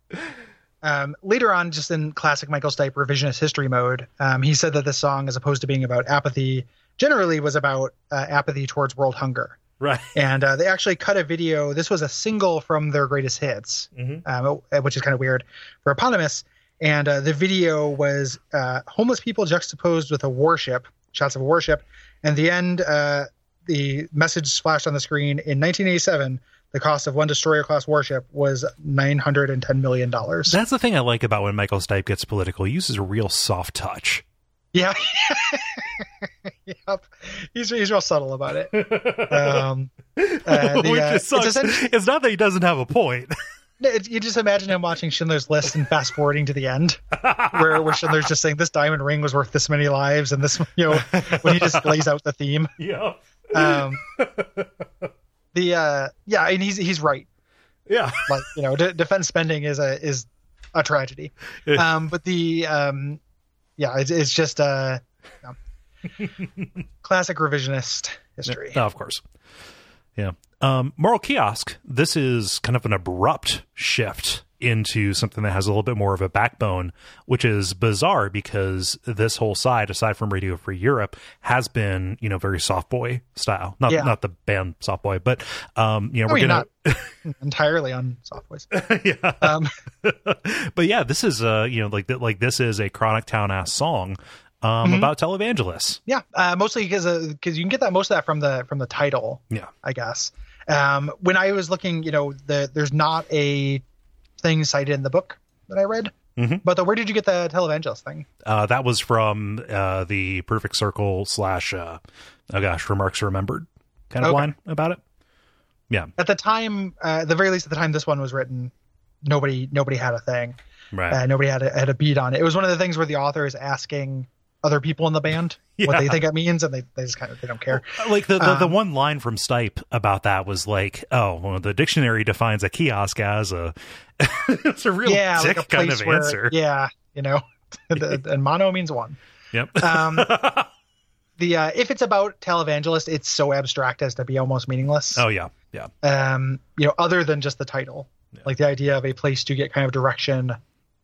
Speaker 2: Um, later on, just in classic Michael Stipe revisionist history mode, um, he said that this song, as opposed to being about apathy, generally was about uh, apathy towards world hunger.
Speaker 1: Right.
Speaker 2: and uh, they actually cut a video. This was a single from their greatest hits,
Speaker 1: Mhm.
Speaker 2: um, which is kind of weird for eponymous. And uh, the video was uh, homeless people juxtaposed with a warship, shots of a warship. And the end, uh, the message flashed on the screen in 1987. the cost of one destroyer class warship was nine hundred and ten million dollars.
Speaker 1: That's the thing I like about when Michael Stipe gets political. He uses a real soft touch.
Speaker 2: Yeah. yep. He's he's real subtle about it. Um, uh, the, uh, it's,
Speaker 1: It's not that he doesn't have a point.
Speaker 2: you just imagine him watching Schindler's List and fast forwarding to the end, where where Schindler's just saying this diamond ring was worth this many lives, and this you know when he just lays out the theme.
Speaker 1: yeah.
Speaker 2: Um, the uh, yeah, and he's he's right.
Speaker 1: Yeah.
Speaker 2: like you know de- defense spending is a is a tragedy um but the um yeah it's, it's just uh you know, classic revisionist history
Speaker 1: Oh, of course. Yeah. Um, Moral Kiosk, this is kind of an abrupt shift into something that has a little bit more of a backbone, which is bizarre because this whole side, aside from Radio Free Europe, has been, you know, very soft boy style. Not
Speaker 2: Yeah.
Speaker 1: not the band soft boy, but um, you know,
Speaker 2: I
Speaker 1: we're gonna
Speaker 2: not entirely on soft boys.
Speaker 1: yeah.
Speaker 2: um
Speaker 1: but yeah, this is uh, you know, like like this is a Chronic Town ass song um
Speaker 2: Mhm.
Speaker 1: about televangelists.
Speaker 2: yeah uh mostly because because you can get that most of that from the from the title
Speaker 1: Yeah.
Speaker 2: i guess um when i was looking you know the there's not a thing cited in the book that i read
Speaker 1: Mhm.
Speaker 2: but the, where did you get the televangelist thing
Speaker 1: Uh, that was from uh, the Perfect Circle slash uh, oh gosh, remarks remembered kind of
Speaker 2: Okay.
Speaker 1: line about it. Yeah,
Speaker 2: at the time uh, at the very least at the time this one was written nobody nobody had a thing
Speaker 1: right.
Speaker 2: uh, nobody had a, had a beat on it it was one of the things where the author is asking other people in the band what they think it means and they, they just kind of they don't care
Speaker 1: like the the, the
Speaker 2: um,
Speaker 1: one line from Stipe about that was like, oh, well, the dictionary defines a kiosk as a. it's a real
Speaker 2: yeah
Speaker 1: dick
Speaker 2: like a
Speaker 1: kind of
Speaker 2: where
Speaker 1: answer.
Speaker 2: yeah you know and mono means one
Speaker 1: Yep.
Speaker 2: um the uh if it's about televangelist it's so abstract as to be almost meaningless
Speaker 1: oh yeah, yeah,
Speaker 2: um you know other than just the title
Speaker 1: Yeah.
Speaker 2: like the idea of a place to get kind of direction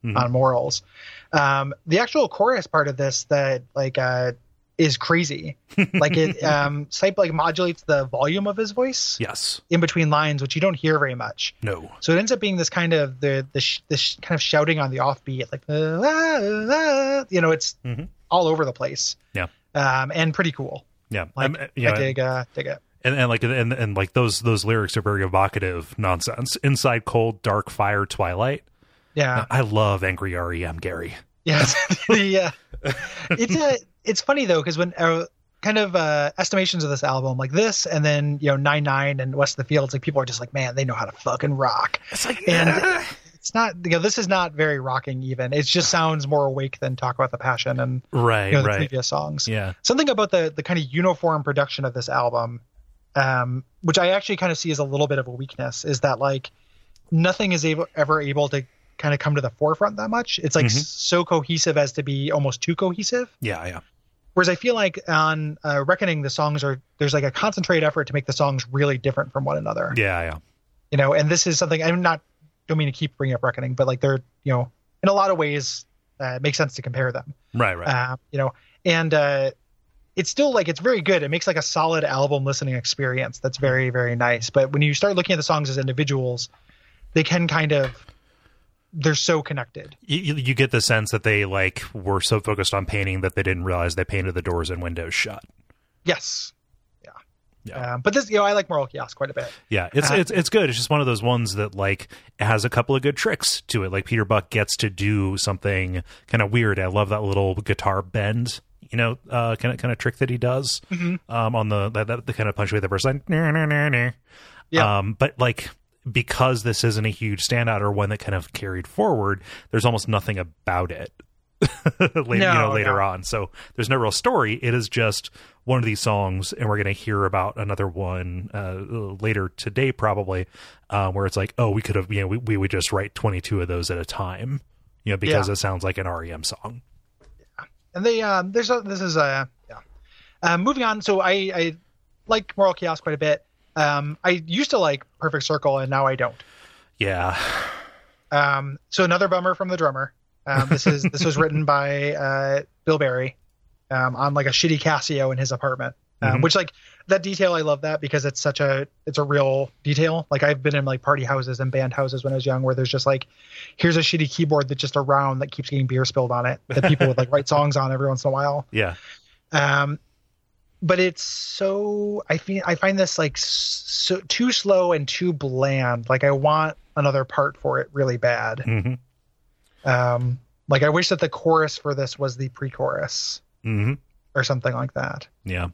Speaker 1: Mhm.
Speaker 2: on morals um the actual chorus part of this that like uh is crazy like it um Stipe like modulates the volume of his voice
Speaker 1: yes,
Speaker 2: in between lines which you don't hear very much
Speaker 1: no,
Speaker 2: so it ends up being this kind of the the sh- this sh- kind of shouting on the offbeat like uh, ah, ah, you know it's
Speaker 1: Mhm.
Speaker 2: all over the place
Speaker 1: Yeah.
Speaker 2: um and pretty cool
Speaker 1: yeah,
Speaker 2: like
Speaker 1: Um, know,
Speaker 2: I dig uh dig it
Speaker 1: and, and like and, and like those those lyrics are very evocative nonsense. Inside cold, dark fire, twilight.
Speaker 2: Yeah.
Speaker 1: I love angry REM, Gary.
Speaker 2: Yes, uh, it's a it's funny though because when uh, kind of uh, estimations of this album like this and then you know nine nine and West of the Fields like people are just like man they know how to fucking rock.
Speaker 1: It's like
Speaker 2: and it's not you know this is not very rocking even. It just sounds more awake than talk about the passion and
Speaker 1: right,
Speaker 2: you know the
Speaker 1: right,
Speaker 2: previous songs.
Speaker 1: Yeah,
Speaker 2: something about the the kind of uniform production of this album um which I actually kind of see as a little bit of a weakness is that like nothing is able ever able to kind of come to the forefront that much it's like
Speaker 1: Mhm.
Speaker 2: so cohesive as to be almost too cohesive
Speaker 1: yeah, yeah,
Speaker 2: Whereas I feel like on uh, Reckoning, the songs are there's like a concentrated effort to make the songs really different from one another.
Speaker 1: yeah, yeah.
Speaker 2: You know, and this is something I'm not don't mean to keep bringing up Reckoning, but like they're you know in a lot of ways uh, it makes sense to compare them.
Speaker 1: Right, right.
Speaker 2: Uh, you know, and uh, it's still like it's very good. It makes like a solid album listening experience that's very very nice. But when you start looking at the songs as individuals, they can kind of they're so connected.
Speaker 1: you, you- get the sense that they like were so focused on painting that they didn't realize they painted the doors and windows shut.
Speaker 2: Yes. Yeah.
Speaker 1: Yeah.
Speaker 2: Um, but this, you know, I like Moral Kiosk quite a bit.
Speaker 1: Yeah, it's
Speaker 2: Uh,
Speaker 1: it's it's good. It's just one of those ones that like has a couple of good tricks to it. Like Peter Buck gets to do something kind of weird. I love that little guitar bend, you know, uh, kind of kind of trick that he does
Speaker 2: Mhm.
Speaker 1: um, on the that, that the kind of punctuate the verse line.
Speaker 2: Yeah.
Speaker 1: Um, but like because this isn't a huge standout or one that kind of carried forward, there's almost nothing about it. later, you know, later
Speaker 2: no.
Speaker 1: on. So there's no real story. It is just one of these songs, and we're going to hear about another one uh, later today, probably, uh, where it's like, oh, we could have, you know, we, we would just write 22 of those at a time, you know, because
Speaker 2: Yeah.
Speaker 1: it sounds like an REM song. Yeah.
Speaker 2: and they um there's a this is a yeah um moving on so i i like Moral Kiosk quite a bit um i used to like perfect circle and now i don't
Speaker 1: Yeah.
Speaker 2: um so another bummer from the drummer um this is this was written by uh bill berry um on like a shitty casio in his apartment um,
Speaker 1: Mhm.
Speaker 2: which like that detail i love that because it's such a it's a real detail like i've been in like party houses and band houses when i was young where there's just like here's a shitty keyboard that's just around that keeps getting beer spilled on it that people would like write songs on every once in a while
Speaker 1: Yeah.
Speaker 2: um, but it's so I feel I find this like so too slow and too bland. Like I want another part for it really bad.
Speaker 1: hmm
Speaker 2: Um, like I wish that the chorus for this was the pre-chorus
Speaker 1: hmm
Speaker 2: or something like that.
Speaker 1: Yeah.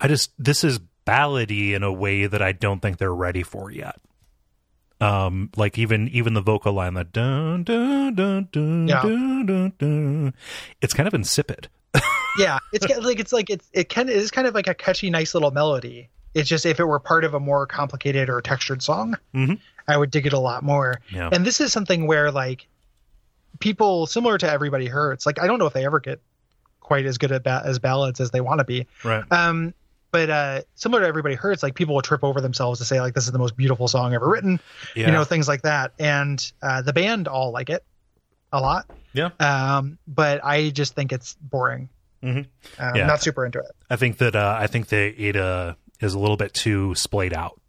Speaker 1: I just this is ballady in a way that I don't think they're ready for yet. Um, like even even the vocal line that dun dun dun dun
Speaker 2: Yeah.
Speaker 1: dun dun dun, it's kind of insipid.
Speaker 2: Yeah, it's like it's like it's it can it is kind of like a catchy, nice little melody. It's just if it were part of a more complicated or textured song,
Speaker 1: Mhm.
Speaker 2: I would dig it a lot more.
Speaker 1: Yeah.
Speaker 2: And this is something where like people similar to Everybody Hurts, like I don't know if they ever get quite as good at ba- as ballads as they want to be.
Speaker 1: Right.
Speaker 2: Um, but uh, similar to Everybody Hurts, like people will trip over themselves to say like this is the most beautiful song ever written,
Speaker 1: Yeah.
Speaker 2: you know, things like that. And uh, the band all like it a lot.
Speaker 1: Yeah.
Speaker 2: Um, but I just think it's boring.
Speaker 1: Mhm.
Speaker 2: Um,
Speaker 1: Yeah.
Speaker 2: Not super into it.
Speaker 1: I think that uh, I think that it uh, is a little bit too splayed out.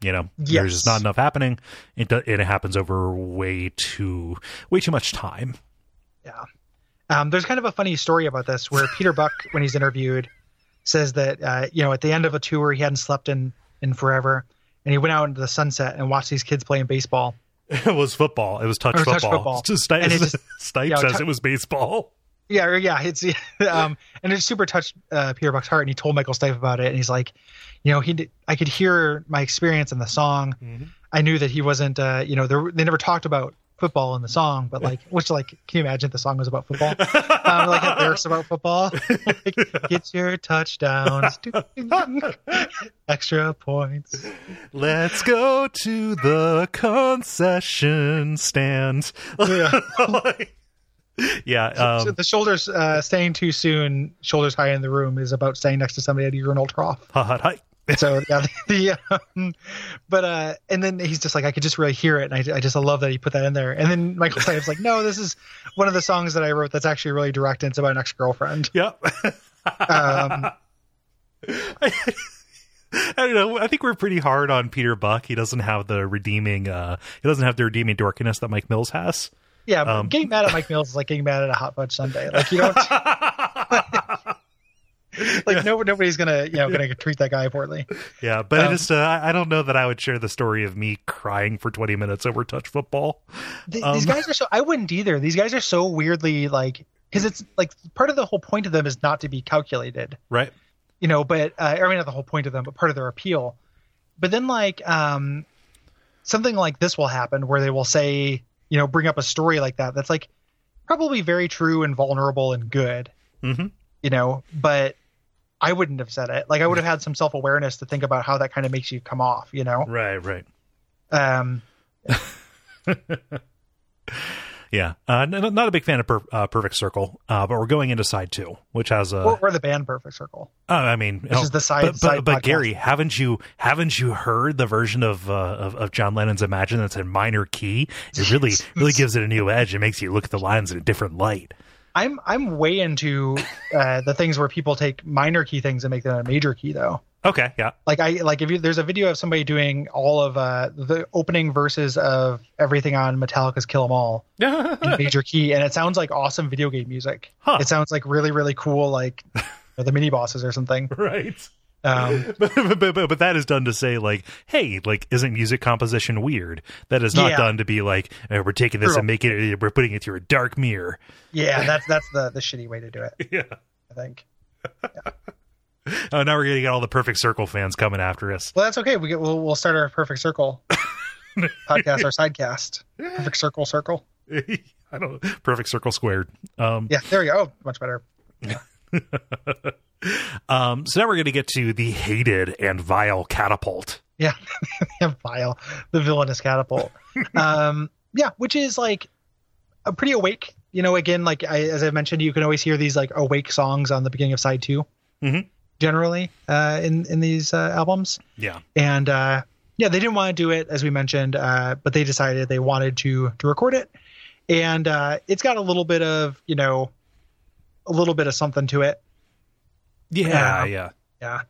Speaker 1: You know, there's just not enough happening. It do, it happens over way too way too much time.
Speaker 2: Yeah. Um, there's kind of a funny story about this where Peter Buck, when he's interviewed, says that uh, you know at the end of a tour he hadn't slept in in forever, and he went out into the sunset and watched these kids playing baseball.
Speaker 1: It was football. It was touch
Speaker 2: Or touch
Speaker 1: football.
Speaker 2: football.
Speaker 1: Just Stipe,
Speaker 2: And it just-
Speaker 1: Stipe
Speaker 2: yeah,
Speaker 1: says
Speaker 2: tou-
Speaker 1: it was baseball.
Speaker 2: Yeah, yeah, it's um, and it super touched uh, Peter Buck's heart, and he told Michael Stipe about it, and he's like, you know, he did, I could hear my experience in the song. I knew that he wasn't, uh, you know, they never talked about football in the song, but like, which like, can you imagine the song was about football? um, like had lyrics about football, like, get your touchdowns, extra points.
Speaker 1: Let's go to the concession stand.
Speaker 2: Yeah.
Speaker 1: Yeah.
Speaker 2: So
Speaker 1: Um,
Speaker 2: the shoulders uh, staying too soon, shoulders high in the room is about staying next to somebody at a urinal trough.
Speaker 1: ha, ha, hi.
Speaker 2: so yeah the um, but uh and then he's just like i could just really hear it and I, I just love that he put that in there and then michael stipe's like no this is one of the songs that i wrote that's actually really direct and it's about an ex-girlfriend
Speaker 1: Yep.
Speaker 2: um
Speaker 1: I don't know. I think we're pretty hard on Peter Buck. He doesn't have the redeeming. uh He doesn't have the redeeming dorkiness that Mike Mills has.
Speaker 2: Yeah
Speaker 1: Um,
Speaker 2: getting mad at mike mills is like getting mad at a hot fudge sundae. Like you don't like no, nobody's gonna you know gonna treat that guy poorly.
Speaker 1: Yeah, but I
Speaker 2: Um,
Speaker 1: just uh, I I don't know that I would share the story of me crying for 20 minutes over touch football.
Speaker 2: Th-
Speaker 1: Um,
Speaker 2: these guys are so i wouldn't either. These guys are so weirdly like because it's like part of the whole point of them is not to be calculated.
Speaker 1: Right.
Speaker 2: you know but uh, i mean not the whole point of them but part of their appeal. But then like um something like this will happen where they will say you know bring up a story like that that's like probably very true and vulnerable and good
Speaker 1: hmm
Speaker 2: you know but i wouldn't have said it like i would have had some self-awareness to think about how that kind of makes you come off you know
Speaker 1: Right. Right.
Speaker 2: um
Speaker 1: Yeah. Uh, n- not a big fan of per- uh, Perfect Circle, uh, but we're going into side two, which has a.
Speaker 2: or, or the band perfect circle
Speaker 1: Uh, I mean,
Speaker 2: This is the side-
Speaker 1: But, but,
Speaker 2: side
Speaker 1: but. Gary, haven't you haven't you heard the version of, uh, of of John Lennon's Imagine that's in minor key? It really really gives it a new edge. It makes you look at the lines in a different light.
Speaker 2: i'm i'm way into uh the things where people take minor key things and make them a major key though
Speaker 1: Okay, yeah,
Speaker 2: like i like if you there's a video of somebody doing all of uh the opening verses of everything on metallica's kill 'em all in major key and it sounds like awesome video game music
Speaker 1: Huh.
Speaker 2: it sounds like really really cool like you know, the mini bosses or something
Speaker 1: right.
Speaker 2: um
Speaker 1: But, but, but, but that is done to say like, hey, like, isn't music composition weird? That is not
Speaker 2: Yeah.
Speaker 1: done to be like, eh, we're taking this
Speaker 2: True.
Speaker 1: and making it, we're putting it through a dark mirror.
Speaker 2: yeah that's that's the the shitty way to do it
Speaker 1: Yeah.
Speaker 2: i think
Speaker 1: Oh, now we're gonna get all the Perfect Circle fans coming after us.
Speaker 2: well that's okay we get we'll, we'll start our perfect circle podcast our sidecast perfect circle circle
Speaker 1: I don't. Perfect Circle squared. Um,
Speaker 2: yeah there we go oh, much better
Speaker 1: Um, so now we're going to get to the hated and vile catapult.
Speaker 2: Yeah, vile, the villainous catapult. um, yeah, which is like a pretty awake. You know, again, like I, as I mentioned, you can always hear these like awake songs on the beginning of side 2
Speaker 1: Mhm.
Speaker 2: Generally uh, in in these uh, albums.
Speaker 1: Yeah.
Speaker 2: And uh, yeah, they didn't want to do it as we mentioned, uh, but they decided they wanted to to record it, and uh, it's got a little bit of you know, a little bit of something to it.
Speaker 1: Yeah.
Speaker 2: Uh,
Speaker 1: yeah.
Speaker 2: Yeah.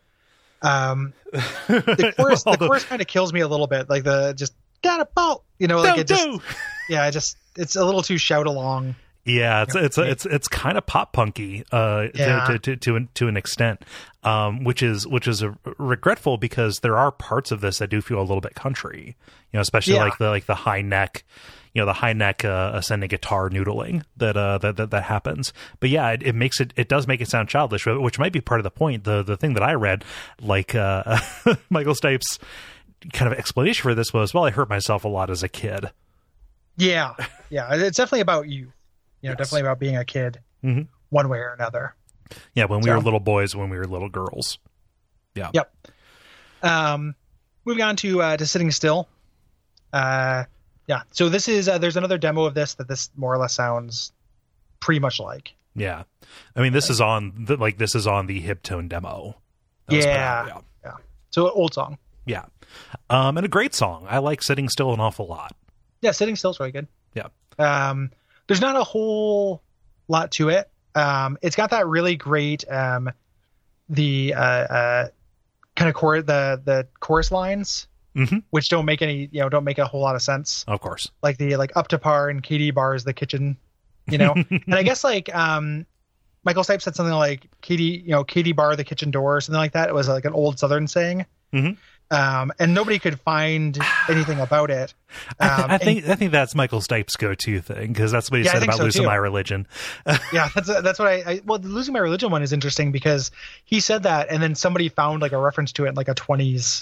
Speaker 2: Um, the chorus, the chorus kind of kills me a little bit, like the just catapult, you know, like it just, yeah, it just it's a little too shout along.
Speaker 1: Yeah, it's it's it's it's kind of pop punky uh,
Speaker 2: Yeah.
Speaker 1: to, to to an, to an extent, um, which is which is regretful because there are parts of this that do feel a little bit country, you know, especially
Speaker 2: Yeah.
Speaker 1: like the like the high neck, you know, the high neck uh, ascending guitar noodling that uh that that, that happens. But yeah, it, it makes it it does make it sound childish, which might be part of the point. The the thing that I read, like uh, Michael Stipe's kind of explanation for this was, well, I hurt myself a lot as a kid.
Speaker 2: Yeah, yeah. It's definitely about you. You know,
Speaker 1: Yes.
Speaker 2: definitely about being a kid,
Speaker 1: Mhm.
Speaker 2: one way or another.
Speaker 1: Yeah, when we
Speaker 2: So-
Speaker 1: were little boys, when we were little girls. Yeah.
Speaker 2: Yep. Um, moving on to uh, to sitting still. Uh, yeah. So this is uh, there's another demo of this that this more or less sounds pretty much like.
Speaker 1: Yeah, I mean, this is on the, like this is on the Hib-Tone demo. that was put
Speaker 2: Yeah. Yeah. So old song.
Speaker 1: yeah, yeah, um, and a great song. I like "Sitting Still" an awful lot.
Speaker 2: Yeah, sitting still is really good.
Speaker 1: Yeah,
Speaker 2: Um, there's not a whole lot to it. Um, it's got that really great um, the uh, uh, kind of core the the chorus lines,
Speaker 1: Mhm.
Speaker 2: which don't make any you know don't make a whole lot of sense.
Speaker 1: of course.
Speaker 2: Like the like up to par and Katie bar is the kitchen, you know. and I guess like um, Michael Stipe said something like Katie you know Katie bar the kitchen door or something like that. It was like an old Southern saying.
Speaker 1: Mhm.
Speaker 2: Um, and nobody could find anything about it.
Speaker 1: I, th-
Speaker 2: Um,
Speaker 1: I
Speaker 2: and-
Speaker 1: think I think that's Michael Stipe's go-to thing because that's what he
Speaker 2: Yeah,
Speaker 1: said about
Speaker 2: so,
Speaker 1: losing
Speaker 2: too.
Speaker 1: my religion.
Speaker 2: yeah that's that's what I, I well the losing my religion one is interesting because he said that and then somebody found like a reference to it in like a 20s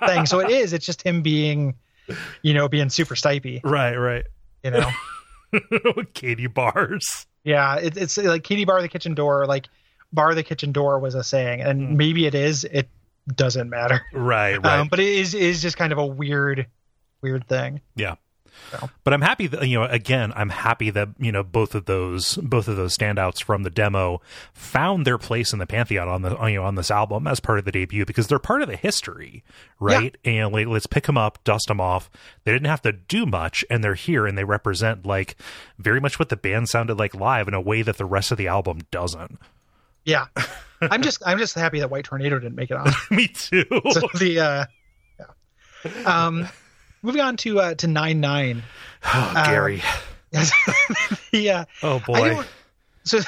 Speaker 2: thing so it is it's just him being you know being super stipey
Speaker 1: right, right.
Speaker 2: you know
Speaker 1: Katie bars.
Speaker 2: yeah it, it's like kitty bar the kitchen door like bar the kitchen door was a saying and maybe it is it doesn't matter.
Speaker 1: Right, right.
Speaker 2: um, but it is is just kind of a weird weird thing.
Speaker 1: Yeah.
Speaker 2: So.
Speaker 1: But I'm happy that you know again I'm happy that you know both of those both of those standouts from the demo found their place in the pantheon on the on, you know on this album as part of the debut because they're part of the history right? And like, let's pick them up dust them off. They didn't have to do much and they're here and they represent like very much what the band sounded like live in a way that the rest of the album doesn't.
Speaker 2: Yeah i'm just i'm just happy that white tornado didn't make it on.
Speaker 1: Me too.
Speaker 2: So the uh yeah. Um moving on to uh to nine nine.
Speaker 1: Oh, Gary.
Speaker 2: the uh
Speaker 1: oh boy.
Speaker 2: so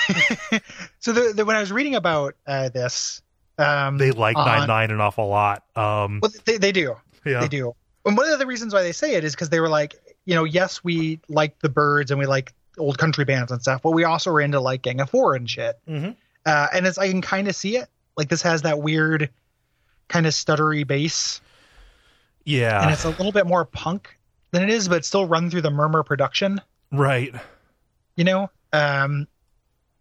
Speaker 2: so the, the when I was reading about uh this um
Speaker 1: they like
Speaker 2: on-
Speaker 1: nine nine an awful lot. Um
Speaker 2: well they, they do.
Speaker 1: Yeah.
Speaker 2: They do. And one of the reasons why they say it is because they were like you know yes we like the Byrds and we like old country bands and stuff but we also were into like gang of four and shit.
Speaker 1: Mhm.
Speaker 2: Uh and it's i can kind of see it like this has that weird kind of stuttery bass.
Speaker 1: Yeah.
Speaker 2: And it's a little bit more punk than it is but still run through the murmur production.
Speaker 1: Right.
Speaker 2: You know? Um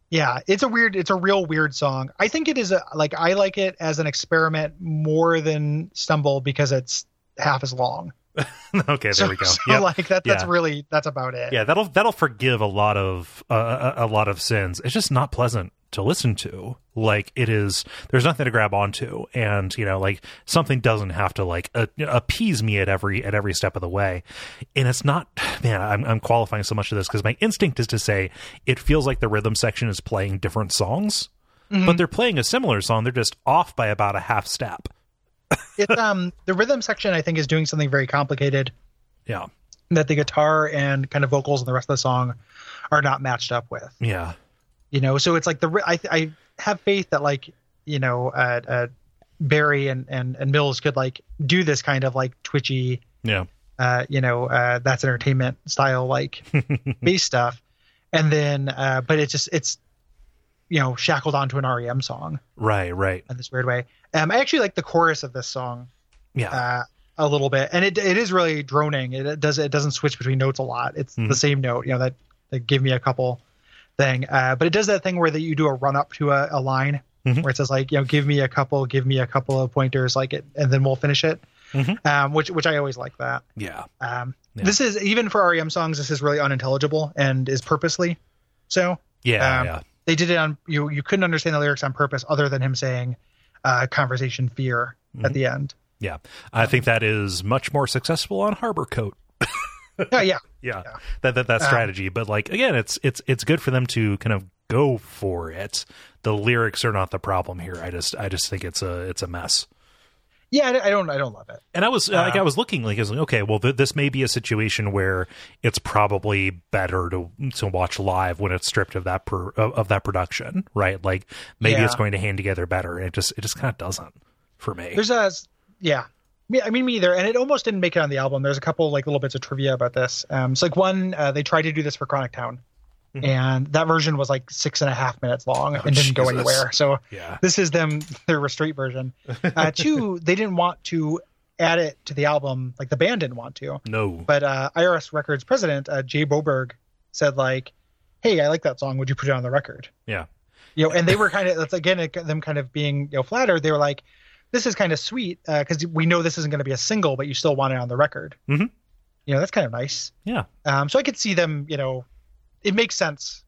Speaker 2: yeah it's a weird it's a real weird song. I think it is a like i like it as an experiment more than stumble because it's half as long.
Speaker 1: Okay there
Speaker 2: so,
Speaker 1: we go.
Speaker 2: So
Speaker 1: Yep.
Speaker 2: like that that's
Speaker 1: Yeah.
Speaker 2: really that's about it.
Speaker 1: Yeah that'll that'll forgive a lot of uh, a, a lot of sins. It's just not pleasant to listen to like it is there's nothing to grab onto. And you know like something doesn't have to like uh, appease me at every at every step of the way. And it's not man i'm, I'm qualifying so much of this because my instinct is to say it feels like the rhythm section is playing different songs but they're playing a similar song. They're just off by about a half step.
Speaker 2: It's um the rhythm section i think is doing something very complicated.
Speaker 1: Yeah.
Speaker 2: That the guitar and kind of vocals and the rest of the song are not matched up with.
Speaker 1: Yeah
Speaker 2: you know so it's like the i i have faith that like you know uh, uh berry and and and mills could like do this kind of like twitchy
Speaker 1: yeah
Speaker 2: uh, you know, uh, that's entertainment style like bass stuff, and then uh, but it's just it's you know shackled onto an REM song
Speaker 1: right right
Speaker 2: in this weird way. Um, I actually like the chorus of this song
Speaker 1: yeah
Speaker 2: uh, a little bit, and it it is really droning. It, it does it doesn't switch between notes a lot. It's
Speaker 1: Mhm.
Speaker 2: the same note, you know that, that give me a couple thing, uh, but it does that thing where that you do a run up to a, a line
Speaker 1: Mhm.
Speaker 2: where it says like you know give me a couple, give me a couple of pointers, like it, and then we'll finish it.
Speaker 1: Mhm.
Speaker 2: Um, which which I always like that.
Speaker 1: yeah
Speaker 2: Um,
Speaker 1: Yeah.
Speaker 2: This is even for REM songs. This is really unintelligible and is purposely so.
Speaker 1: yeah
Speaker 2: Um,
Speaker 1: yeah
Speaker 2: They did it on you. You couldn't understand the lyrics on purpose, other than him saying uh, "conversation fear"
Speaker 1: Mm-hmm.
Speaker 2: at the end.
Speaker 1: Yeah, I think that is much more successful on Harborcoat.
Speaker 2: Yeah, yeah,
Speaker 1: Yeah,
Speaker 2: Yeah.
Speaker 1: that that that
Speaker 2: Um,
Speaker 1: strategy. But like again, it's it's it's good for them to kind of go for it. The lyrics are not the problem here. I just I just think it's a it's a mess.
Speaker 2: Yeah, I, don't I don't love it.
Speaker 1: And I was like,
Speaker 2: Uh,
Speaker 1: I was looking like, I was like, okay, well, th- this may be a situation where it's probably better to to watch live when it's stripped of that per, of, of that production, right? Like maybe
Speaker 2: Yeah.
Speaker 1: it's going to hang together better, and it just it just kind of doesn't for me.
Speaker 2: There's a yeah. I mean, me either, and it almost didn't make it on the album. There's a couple like little bits of trivia about this. Um, so like one, uh, they tried to do this for Chronic Town,
Speaker 1: Mhm.
Speaker 2: and that version was like six and a half minutes long
Speaker 1: Oh,
Speaker 2: and didn't go anywhere. So
Speaker 1: yeah,
Speaker 2: this is them their restraint version. Uh, two, they didn't want to add it to the album, like the band didn't want to,
Speaker 1: no,
Speaker 2: but uh, IRS Records president uh, Jay Boberg said like, "Hey, I like that song. Would you put it on the record?"
Speaker 1: yeah,
Speaker 2: you know, and they were kind of that's again them kind of being you know flattered. They were like, "This is kind of sweet because we know this isn't going to be a single, but you still want it on the record."
Speaker 1: Mhm.
Speaker 2: You know, that's kind of nice.
Speaker 1: yeah,
Speaker 2: Um, so I could see them. You know, it makes sense,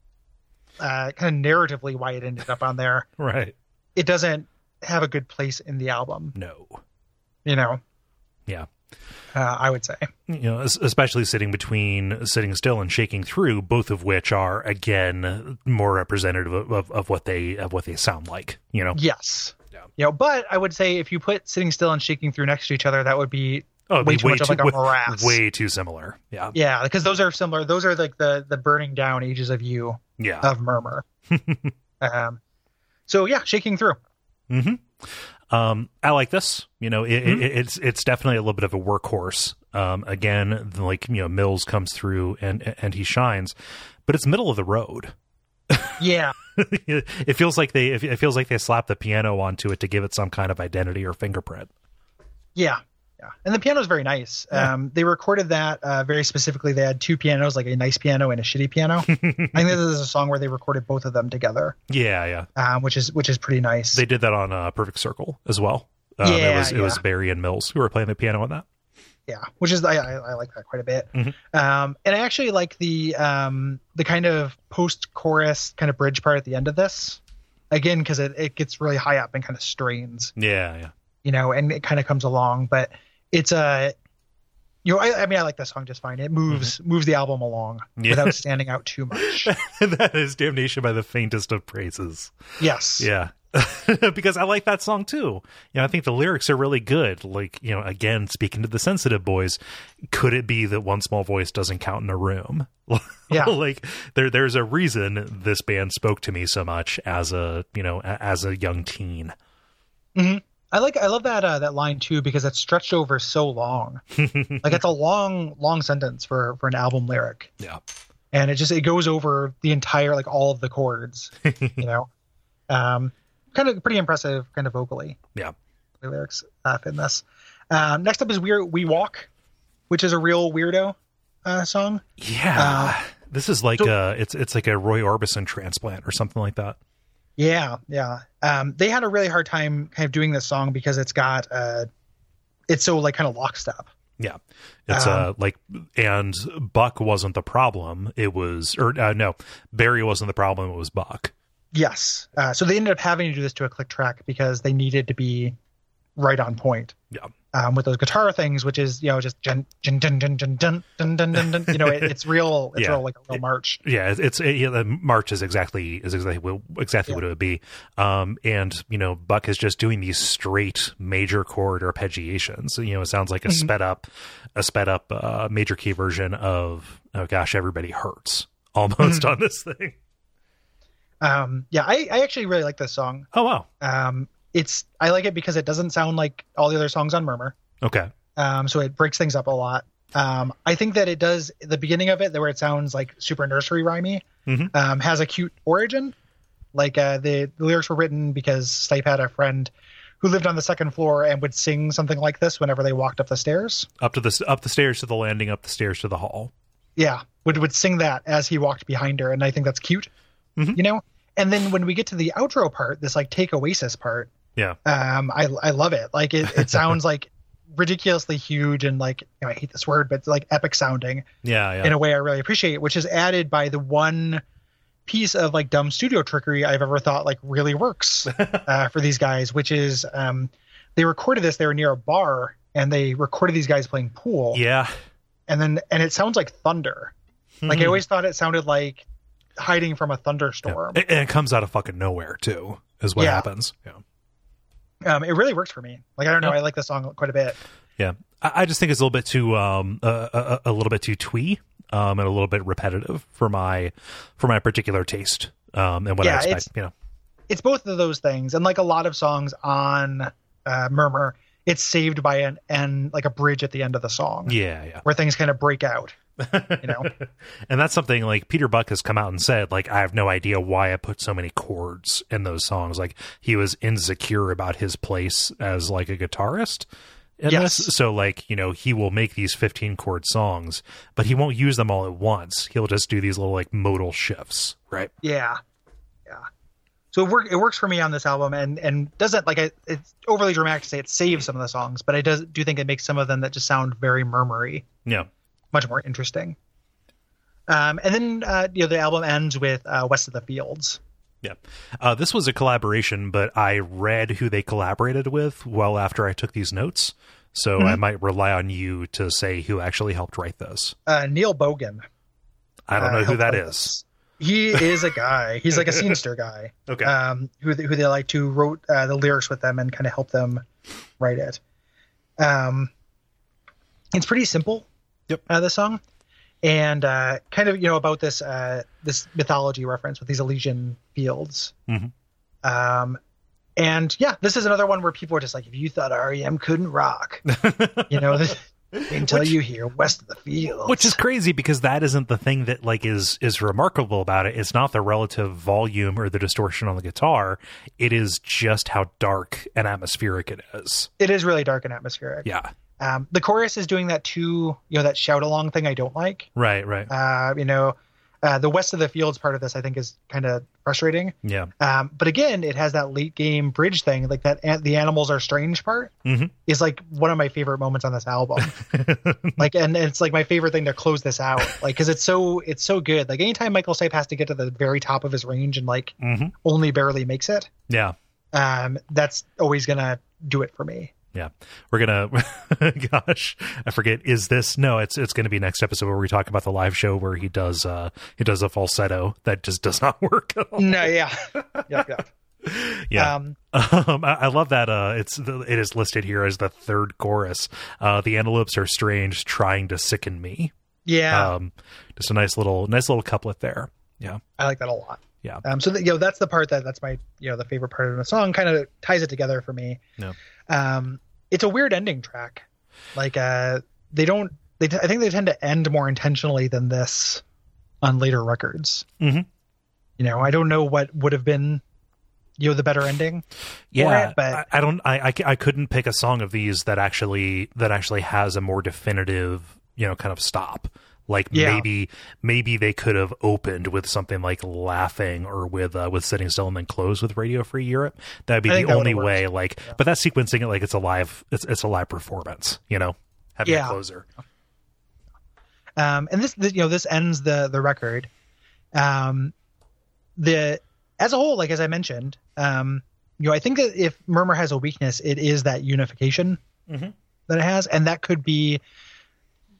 Speaker 2: uh, kind of narratively why it ended up on there.
Speaker 1: right,
Speaker 2: It doesn't have a good place in the album.
Speaker 1: no,
Speaker 2: You know,
Speaker 1: yeah.
Speaker 2: uh, I would say.
Speaker 1: you know, especially sitting between sitting still and shaking through, both of which are again more representative of, of, of what they of what they sound like. You know,
Speaker 2: Yes.
Speaker 1: Yeah.
Speaker 2: You know, but I would say if you put sitting still and shaking through next to each other, that would be
Speaker 1: oh, it'd
Speaker 2: way
Speaker 1: be
Speaker 2: too much of like a
Speaker 1: way-
Speaker 2: morass.
Speaker 1: way too similar. Yeah,
Speaker 2: yeah, because those are similar. Those are like the the burning down ages of you.
Speaker 1: yeah.
Speaker 2: of murmur. um, so yeah, shaking through.
Speaker 1: hmm Um, I like this. You know, it,
Speaker 2: Mhm.
Speaker 1: it, it's it's definitely a little bit of a workhorse. Um, again, like you know, Mills comes through and and he shines, but it's middle of the road.
Speaker 2: Yeah,
Speaker 1: it feels like they it feels like they slapped the piano onto it to give it some kind of identity or fingerprint.
Speaker 2: yeah, yeah. And the piano is very nice.
Speaker 1: Yeah.
Speaker 2: Um, they recorded that uh, very specifically. They had two pianos, like a nice piano and a shitty piano. I think this is a song where they recorded both of them together,
Speaker 1: Yeah, yeah.
Speaker 2: um, which is which is pretty nice.
Speaker 1: They did that on uh, Perfect Circle as well. Um, it
Speaker 2: Yeah,
Speaker 1: was it was. Berry and Mills who were playing the piano on that.
Speaker 2: Yeah, which is I, I, I like that quite a bit.
Speaker 1: Mhm.
Speaker 2: Um, and I actually like the um, the kind of post chorus kind of bridge part at the end of this. Again, because it, it gets really high up and kind of strains.
Speaker 1: Yeah, yeah.
Speaker 2: you know, and it kind of comes along. But it's a, you know, I, I mean, I like this song just fine. It moves moves the album along
Speaker 1: Yeah.
Speaker 2: without standing out too much.
Speaker 1: that is damnation by the faintest of praises.
Speaker 2: Yes.
Speaker 1: Yeah. because I like that song too. You know, I think the lyrics are really good. Like, you know, again, speaking to the sensitive boys, could it be that one small voice doesn't count in a room?
Speaker 2: Yeah.
Speaker 1: like there there's a reason this band spoke to me so much as a, you know, as a young teen.
Speaker 2: I like I love that uh, that line too because it's stretched over so long. like it's a long long sentence for for an album lyric,
Speaker 1: Yeah.
Speaker 2: and it just it goes over the entire like all of the chords. you know, um, kind of pretty impressive, kind of vocally.
Speaker 1: Yeah.
Speaker 2: The lyrics uh, in this. Um, next up is we we walk, which is a real weirdo uh, song.
Speaker 1: Yeah. this is like
Speaker 2: so-
Speaker 1: uh it's it's like a Roy Orbison transplant or something like that.
Speaker 2: Yeah, yeah. Um, they had a really hard time kind of doing this song because it's got uh, it's so like kind of lockstep.
Speaker 1: Yeah. It's
Speaker 2: Um,
Speaker 1: uh like and Buck wasn't the problem. It was or uh, no, Berry wasn't the problem, it was Buck.
Speaker 2: Yes. Uh, so they ended up having to do this to a click track because they needed to be right on point.
Speaker 1: Yeah.
Speaker 2: Um, with those guitar things, which is you know just dun dun dun dun dun dun dun dun dun. dun. You know, it, it's real. It's
Speaker 1: Yeah.
Speaker 2: real like a real march.
Speaker 1: Yeah, it's, it's yeah, the march is exactly is exactly what, exactly
Speaker 2: Yeah.
Speaker 1: what it would be. Um, and you know, Buck is just doing these straight major chord arpeggiations. You know, it sounds like a
Speaker 2: Mhm.
Speaker 1: sped up, a sped up uh, major key version of oh gosh, everybody hurts almost
Speaker 2: Mhm.
Speaker 1: on this thing.
Speaker 2: Um, yeah, I, I actually really like this song.
Speaker 1: Oh wow,
Speaker 2: Um, it's I like it because it doesn't sound like all the other songs on Murmur.
Speaker 1: okay,
Speaker 2: um, so it breaks things up a lot. Um, I think that it does the beginning of it, where it sounds like super nursery rhymey,
Speaker 1: Mhm.
Speaker 2: um, has a cute origin. Like uh, the, the lyrics were written because Stipe had a friend who lived on the second floor and would sing something like this whenever they walked up the stairs.
Speaker 1: up to the up the stairs to the landing, up the stairs to the hall.
Speaker 2: Yeah, would would sing that as he walked behind her, and I think that's cute.
Speaker 1: Mhm.
Speaker 2: You know. And then when we get to the outro part, this like take Oasis part,
Speaker 1: Yeah,
Speaker 2: um, I I love it. Like it, it sounds like ridiculously huge and like you know, I hate this word, but like epic sounding.
Speaker 1: yeah, yeah.
Speaker 2: in a way I really appreciate, which is added by the one piece of like dumb studio trickery I've ever thought like really works uh, for these guys, which is um, they recorded this. They were near a bar and they recorded these guys playing pool,
Speaker 1: yeah.
Speaker 2: and then and it sounds like thunder. Like I always thought it sounded like hiding from a thunderstorm.
Speaker 1: And and it comes out of fucking nowhere too, is what
Speaker 2: Yeah.
Speaker 1: happens. Yeah.
Speaker 2: Um, it really works for me. Like I don't know,
Speaker 1: Yeah.
Speaker 2: I like the song quite a bit.
Speaker 1: Yeah, I, I just think it's a little bit too um uh, a, a little bit too twee um and a little bit repetitive for my for my particular taste um and what
Speaker 2: Yeah,
Speaker 1: I expect. You know,
Speaker 2: It's both of those things, and like a lot of songs on uh, Murmur, it's saved by an and like a bridge at the end of the song
Speaker 1: yeah, yeah.
Speaker 2: where things kind of break out. You know,
Speaker 1: and that's something like Peter Buck has come out and said, like, I have no idea why I put so many chords in those songs. Like, he was insecure about his place as like a guitarist. In
Speaker 2: Yes.
Speaker 1: this. So, like, you know, he will make these 15 chord songs, but he won't use them all at once. He'll just do these little like modal shifts, right?
Speaker 2: yeah, yeah. So it work it works for me on this album, and and doesn't like it, it's overly dramatic to say it saves some of the songs, but I does do think it makes some of them that just sound very murmury.
Speaker 1: Yeah.
Speaker 2: Much more interesting. Um, and then uh, you know the album ends with uh, "West of the Fields."
Speaker 1: Yeah. Uh, this was a collaboration, but I read who they collaborated with well after I took these notes. So I might rely on you to say who actually helped write this.
Speaker 2: Uh, Neil Bogan.
Speaker 1: I don't
Speaker 2: uh,
Speaker 1: know who that is.
Speaker 2: this. He is a guy. He's like a scenester guy.
Speaker 1: Okay.
Speaker 2: Um, who who they like to wrote uh, the lyrics with them and kind of help them write it. Um, it's pretty simple.
Speaker 1: Yep.
Speaker 2: Uh, the song, and uh, kind of you know about this uh, this mythology reference with these Elysian fields.
Speaker 1: Mhm.
Speaker 2: Um, and yeah, this is another one where people are just like, if you thought REM couldn't rock, you know, this, until
Speaker 1: Which-
Speaker 2: you hear West of the Fields,
Speaker 1: Which is crazy because that isn't the thing that like is is remarkable about it. It's not the relative volume or the distortion on the guitar. It is just how dark and atmospheric it is.
Speaker 2: it is really dark and atmospheric.
Speaker 1: Yeah.
Speaker 2: Um, the chorus is doing that too, you know, that shout along thing I don't like.
Speaker 1: Right, right.
Speaker 2: Uh, you know, uh, the West of the Fields part of this I think is kind of frustrating.
Speaker 1: Yeah.
Speaker 2: Um, but again, it has that late game bridge thing, like that. an- The animals are strange part
Speaker 1: Mhm.
Speaker 2: is like one of my favorite moments on this album. like, and it's like my favorite thing to close this out, like because it's so it's so good. Like anytime Michael Stipe has to get to the very top of his range and like
Speaker 1: hmm
Speaker 2: only barely makes it,
Speaker 1: Yeah.
Speaker 2: um, that's always gonna do it for me.
Speaker 1: Yeah, we're gonna. gosh, I forget. Is this no? It's it's gonna be next episode where we talk about the live show where he does uh he does a falsetto that just does not work at all.
Speaker 2: No, yeah, yep, yep.
Speaker 1: Yeah,
Speaker 2: Um,
Speaker 1: um, I, I love that. Uh, it's the, it is listed here as the third chorus. Uh, the antelopes are strange, trying to sicken me.
Speaker 2: yeah,
Speaker 1: Um, just a nice little nice little couplet there. Yeah,
Speaker 2: I like that a lot.
Speaker 1: yeah,
Speaker 2: Um, so that, you know that's the part that that's my you know the favorite part of the song. Kind of ties it together for me.
Speaker 1: Yeah.
Speaker 2: Um, it's a weird ending track. Like uh, they don't. They t- I think they tend to end more intentionally than this on later records.
Speaker 1: Mhm.
Speaker 2: You know, I don't know what would have been you know the better ending.
Speaker 1: yeah.
Speaker 2: it, but-
Speaker 1: I, I don't. I, I I couldn't pick a song of these that actually that actually has a more definitive you know kind of stop. Like
Speaker 2: Yeah.
Speaker 1: maybe maybe they could have opened with something like laughing or with uh, with sitting still and then close with Radio Free Europe. That'd be
Speaker 2: I
Speaker 1: the only way. Like, but that's sequencing it like it's a live it's it's a live performance. You know, having
Speaker 2: Yeah.
Speaker 1: a closer.
Speaker 2: um, and this, this you know this ends the the record um the as a whole like as i mentioned um you know i think that if murmur has a weakness it is that unification
Speaker 1: Mhm.
Speaker 2: that it has and that could be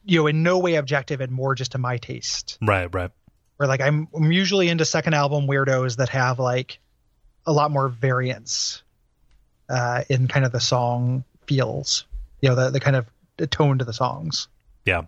Speaker 2: you know in no way objective and more just to my taste
Speaker 1: Right, right.
Speaker 2: where like i'm, I'm usually into second album weirdos that have like a lot more variance uh in kind of the song feels you know the, the kind of the tone to the songs
Speaker 1: Yeah.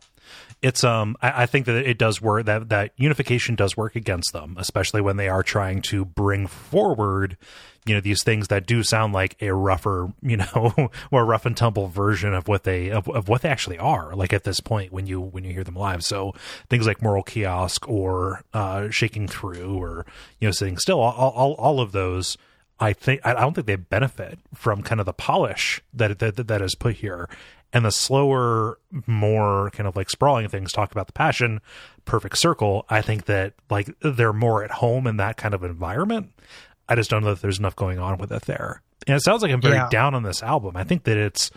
Speaker 1: It's um I, I think that it does work that that unification does work against them, especially when they are trying to bring forward, you know, these things that do sound like a rougher, you know, or rough and tumble version of what they of, of what they actually are, like at this point when you when you hear them live. So things like moral kiosk or uh shaking through or you know sitting still, all all, all of those I think I don't think they benefit from kind of the polish that that that is put here, and the slower, more kind of like sprawling things talk about the passion. Perfect Circle. I think that like they're more at home in that kind of environment. I just don't know that there's enough going on with it there. And it sounds like I'm very
Speaker 2: Yeah.
Speaker 1: down on this album. I think that it's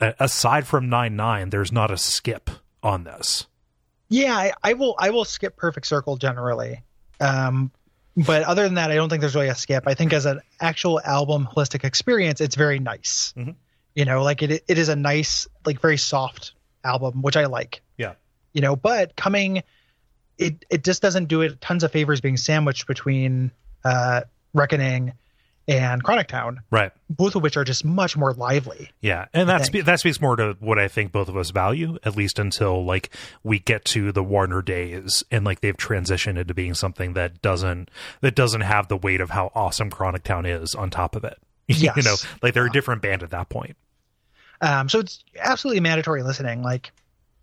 Speaker 1: aside from nine nine, there's not a skip on this.
Speaker 2: Yeah, I, I will. I will skip Perfect Circle generally, um, but other than that, I don't think there's really a skip. I think as an actual album holistic experience, it's very nice.
Speaker 1: Mhm.
Speaker 2: You know, like it. It is a nice, like very soft album, which I like.
Speaker 1: Yeah.
Speaker 2: You know, but coming, it it just doesn't do it tons of favors being sandwiched between uh, Reckoning and Chronic Town,
Speaker 1: Right.
Speaker 2: both of which are just much more lively.
Speaker 1: Yeah, and that spe- that speaks more to what I think both of us value, at least until like we get to the Warner days and like they've transitioned into being something that doesn't that doesn't have the weight of how awesome Chronic Town is on top of it. you know, like they're a different band at that point.
Speaker 2: Um, so it's absolutely mandatory listening. Like,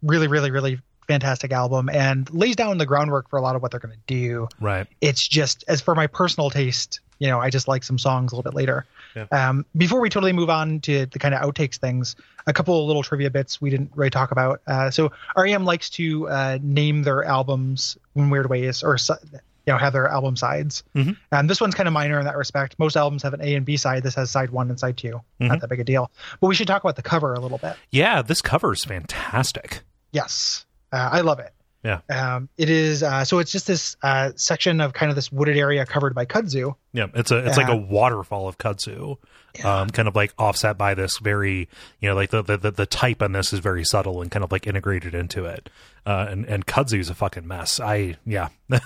Speaker 2: really, really, really fantastic album, and lays down the groundwork for a lot of what they're going to do.
Speaker 1: Right.
Speaker 2: It's just as for my personal taste, you know, I just like some songs a little bit later.
Speaker 1: Yeah.
Speaker 2: Um, before we totally move on to the kind of outtakes things, a couple of little trivia bits we didn't really talk about. Uh, so REM likes to uh, name their albums in weird ways, or you know, have their album sides.
Speaker 1: Mhm.
Speaker 2: Um, this one's kind of minor in that respect. Most albums have an A and B side. This has side one and side 2
Speaker 1: Mhm.
Speaker 2: Not that big a deal. But we should talk about the cover a little bit.
Speaker 1: Yeah, this cover is fantastic.
Speaker 2: Yes, uh, I love it.
Speaker 1: Yeah.
Speaker 2: Um, it is uh, so it's just this uh, section of kind of this wooded area covered by kudzu.
Speaker 1: Yeah, it's a it's like a waterfall of kudzu,
Speaker 2: Yeah.
Speaker 1: um, kind of like offset by this very you know like the, the the type on this is very subtle and kind of like integrated into it. Uh, and and kudzu's a fucking mess. I yeah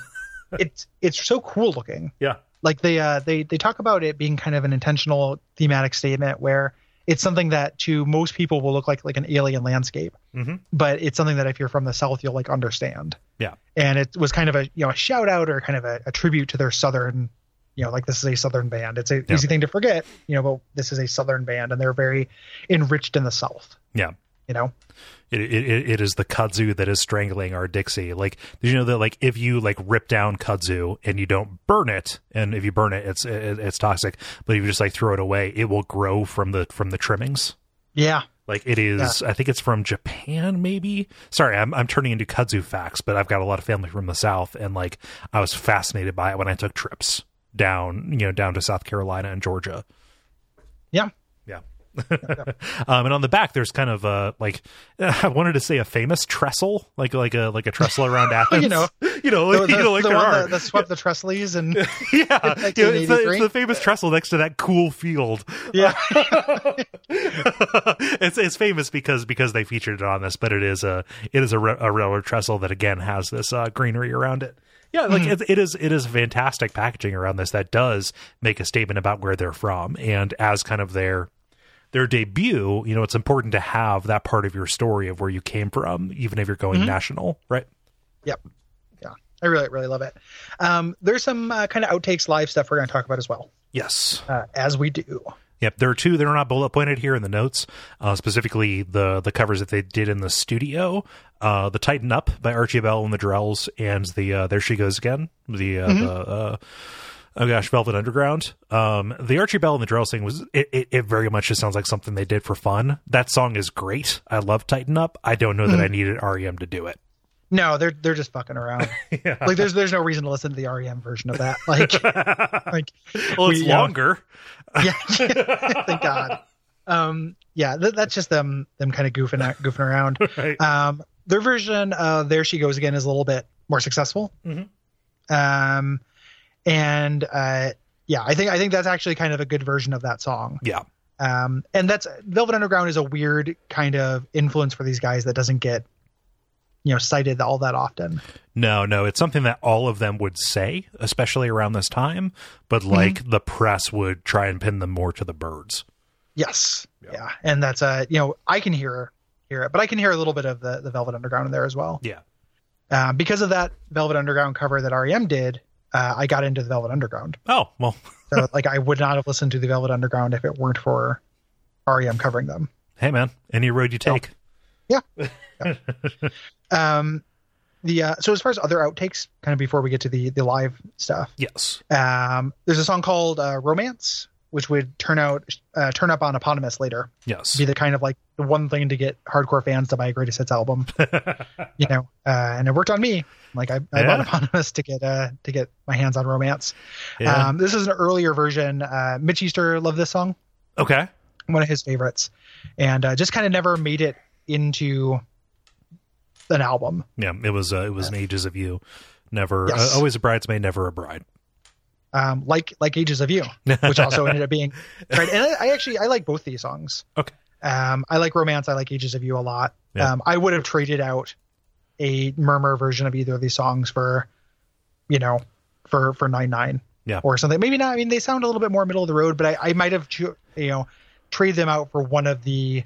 Speaker 2: it's it's so cool looking.
Speaker 1: yeah
Speaker 2: Like they uh, they they talk about it being kind of an intentional thematic statement where it's something that to most people will look like like an alien landscape,
Speaker 1: Mhm.
Speaker 2: but it's something that if you're from the south you'll like understand.
Speaker 1: yeah
Speaker 2: And it was kind of a you know a shout out or kind of a, a tribute to their southern. You know, like this is a southern band. It's a
Speaker 1: Yeah.
Speaker 2: easy thing to forget. You know, but this is a southern band, and they're very enriched in the south.
Speaker 1: yeah.
Speaker 2: You know,
Speaker 1: It, it it is the kudzu that is strangling our Dixie. Like, did you know that like if you like rip down kudzu and you don't burn it, and if you burn it, it's it, it's toxic. But if you just like throw it away, it will grow from the from the trimmings.
Speaker 2: yeah,
Speaker 1: Like it is, I think it's from Japan, maybe. Sorry, I'm I'm turning into kudzu facts, but I've got a lot of family from the south, and like I was fascinated by it when I took trips down, you know, down to South Carolina and Georgia.
Speaker 2: yeah.
Speaker 1: Yeah. Um, and on the back, there's kind of a like I wanted to say a famous trestle, like like a like a trestle around Athens.
Speaker 2: You know.
Speaker 1: you know,
Speaker 2: The,
Speaker 1: you know, like
Speaker 2: the
Speaker 1: there are.
Speaker 2: that, that swept the Tressleys and
Speaker 1: yeah, it's, the, it's the famous trestle next to that cool field.
Speaker 2: yeah,
Speaker 1: it's it's famous because because they featured it on this, but it is a it is a, re- a railroad trestle that again has this uh, greenery around it. Yeah, like it, it is it is fantastic packaging around this that does make a statement about where they're from, and as kind of their their debut, you know, it's important to have that part of your story of where you came from, even if you're going national, right?
Speaker 2: Yep. Yeah. I really, really love it. Um, there's some uh, kind of outtakes live stuff we're going to talk about as well,
Speaker 1: Yes.
Speaker 2: uh, as we do.
Speaker 1: Yep, there are two that are not bullet pointed here in the notes. Uh, specifically, the the covers that they did in the studio, uh, the Tighten Up by Archie Bell and the Drells, and the uh, There She Goes Again, the uh, the uh, oh gosh, Velvet Underground. Um, the Archie Bell and the Drells thing was it, it, it very much just sounds like something they did for fun. That song is great. I love Tighten Up. I don't know that I needed REM to do it.
Speaker 2: No, they're they're just fucking around.
Speaker 1: Yeah.
Speaker 2: Like there's there's no reason to listen to the REM version of that. Like like
Speaker 1: Well, it's
Speaker 2: we, uh,
Speaker 1: longer.
Speaker 2: yeah, thank God. Um, yeah, th- that's just them them kind of goofing out, goofing around.
Speaker 1: Right.
Speaker 2: Um, their version of "There She Goes Again" is a little bit more successful.
Speaker 1: Mhm.
Speaker 2: Um, and uh, yeah, I think I think that's actually kind of a good version of that song.
Speaker 1: Yeah.
Speaker 2: Um, and that's Velvet Underground is a weird kind of influence for these guys that doesn't get you know cited all that often.
Speaker 1: No, no, it's something that all of them would say, especially around this time, but
Speaker 2: Mm-hmm.
Speaker 1: like the press would try and pin them more to the Byrds.
Speaker 2: Yes, yeah, and that's uh you know I can hear hear it, but I can hear a little bit of the the Velvet Underground in there as well.
Speaker 1: Yeah.
Speaker 2: Uh, because of that Velvet Underground cover that REM did, uh, I got into the Velvet Underground.
Speaker 1: Oh, well,
Speaker 2: So like I would not have listened to the Velvet Underground if it weren't for REM covering them.
Speaker 1: hey man, any road you take. Yeah.
Speaker 2: Um, the uh, so as far as other outtakes, kind of before we get to the the live stuff,
Speaker 1: Yes.
Speaker 2: um, there's a song called uh, "Romance," which would turn out uh, turn up on Eponymous later.
Speaker 1: Yes.
Speaker 2: Be the kind of like the one thing to get hardcore fans to buy a greatest hits album, you know. Uh, and it worked on me. Like I, I bought Eponymous to get uh to get my hands on "Romance."
Speaker 1: Yeah.
Speaker 2: Um, this is an earlier version. Uh, Mitch Easter loved this song.
Speaker 1: okay.
Speaker 2: one of his favorites, and uh, just kind of never made it into an album.
Speaker 1: Yeah, it was uh, it was an Ages of You. Never
Speaker 2: Yes.
Speaker 1: always a bridesmaid, never a bride.
Speaker 2: Um, like like Ages of You, which also ended up being right. And I, I actually I like both these songs.
Speaker 1: Okay.
Speaker 2: Um, I like Romance. I like Ages of You a lot.
Speaker 1: Yeah.
Speaker 2: Um, I would have traded out a Murmur version of either of these songs for, you know, for for nine nine.
Speaker 1: Yeah.
Speaker 2: or something. Maybe not. I mean, they sound a little bit more middle of the road, but I, I might have you know trade them out for one of the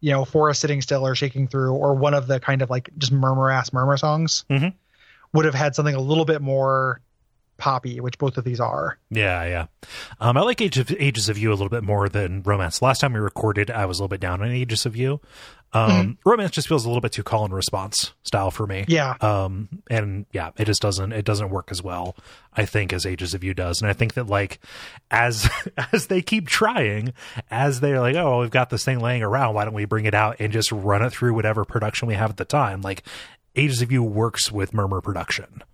Speaker 2: you know forest sitting still or shaking through or one of the kind of like just murmur ass murmur songs
Speaker 1: Mhm.
Speaker 2: would have had something a little bit more poppy, which both of these are.
Speaker 1: Yeah, yeah. Um, I like Age of, Ages of You a little bit more than Romance. Last time we recorded, I was a little bit down on Ages of You. Um, Romance just feels a little bit too call and response style for me.
Speaker 2: Mm-hmm. Yeah.
Speaker 1: Um, and yeah, it just doesn't it doesn't work as well, I think, as Ages of You does. And I think that like as as they keep trying, as they're like, oh, we've got this thing laying around, why don't we bring it out and just run it through whatever production we have at the time? Like Ages of You works with Murmur production.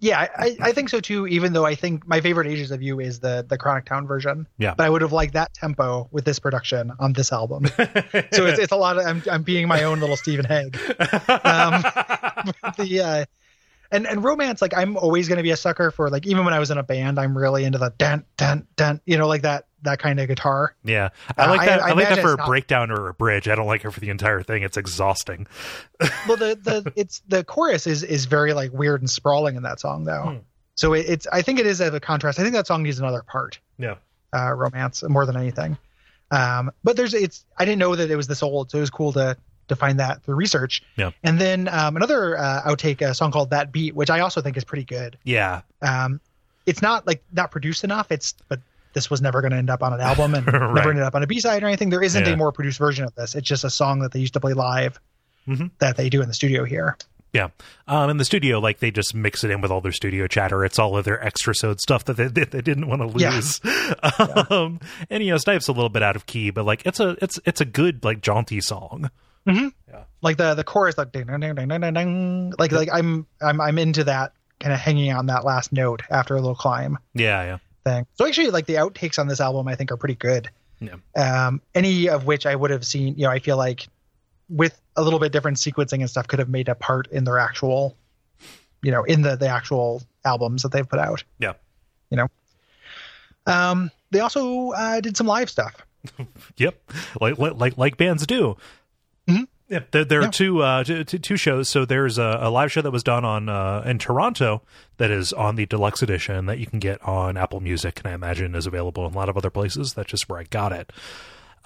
Speaker 2: Yeah, I, I- think so too. Even though I think my favorite Ages of You is the the Chronic Town version.
Speaker 1: Yeah.
Speaker 2: But I would have liked that tempo with this production on this album. so it's it's a lot of I'm I'm being my own little Stephen Hague. Um, the uh, and and romance like I'm always going to be a sucker for like even when I was in a band I'm really into the dent dun dun you know like that that kind of guitar.
Speaker 1: Yeah, I like
Speaker 2: Uh, I-
Speaker 1: that.
Speaker 2: I
Speaker 1: I, like that for a
Speaker 2: not-
Speaker 1: breakdown or a bridge. I don't like it for the entire thing. It's exhausting.
Speaker 2: Well, the the it's the chorus is is very like weird and sprawling in that song though.
Speaker 1: Hmm.
Speaker 2: So it, it's I think it is a contrast. I think that song needs another part.
Speaker 1: Yeah,
Speaker 2: uh, romance more than anything. Um, but there's it's I didn't know that it was this old, so it was cool to to find that through research.
Speaker 1: Yeah.
Speaker 2: And then um, another uh, outtake, a song called "That Beat," which I also think is pretty good.
Speaker 1: yeah,
Speaker 2: Um, it's not like not produced enough. It's but this was never going to end up on an album and
Speaker 1: Right.
Speaker 2: never ended up on a B side or anything. There isn't
Speaker 1: Yeah.
Speaker 2: a more produced version of this. It's just a song that they used to play live
Speaker 1: Mhm.
Speaker 2: that they do in the studio here.
Speaker 1: yeah. Um, in the studio, like they just mix it in with all their studio chatter. It's all of their extra sode stuff that they, that they didn't want to
Speaker 2: Yeah.
Speaker 1: lose. Um, and you know, Stipe's a little bit out of key, but like it's a it's it's a good like jaunty song.
Speaker 2: Like the the chorus, like ding, ding, ding, ding, ding, ding. like like I'm I'm I'm into that kind of hanging on that last note after a little climb.
Speaker 1: Yeah, yeah,
Speaker 2: thing. So actually, like the outtakes on this album, I think are pretty good.
Speaker 1: yeah.
Speaker 2: Um, any of which I would have seen, you know, I feel like with a little bit different sequencing and stuff could have made a part in their actual, you know, in the the actual albums that they've put out.
Speaker 1: Yeah.
Speaker 2: You know. Um, they also uh, did some live stuff.
Speaker 1: Yep, like like, like bands do.
Speaker 2: Mhm.
Speaker 1: Yeah, there, there
Speaker 2: Yeah.
Speaker 1: are two, uh, two two two shows. So there's a, a live show that was done on uh, in Toronto that is on the deluxe edition that you can get on Apple Music, and I imagine is available in a lot of other places. That's just where I got it.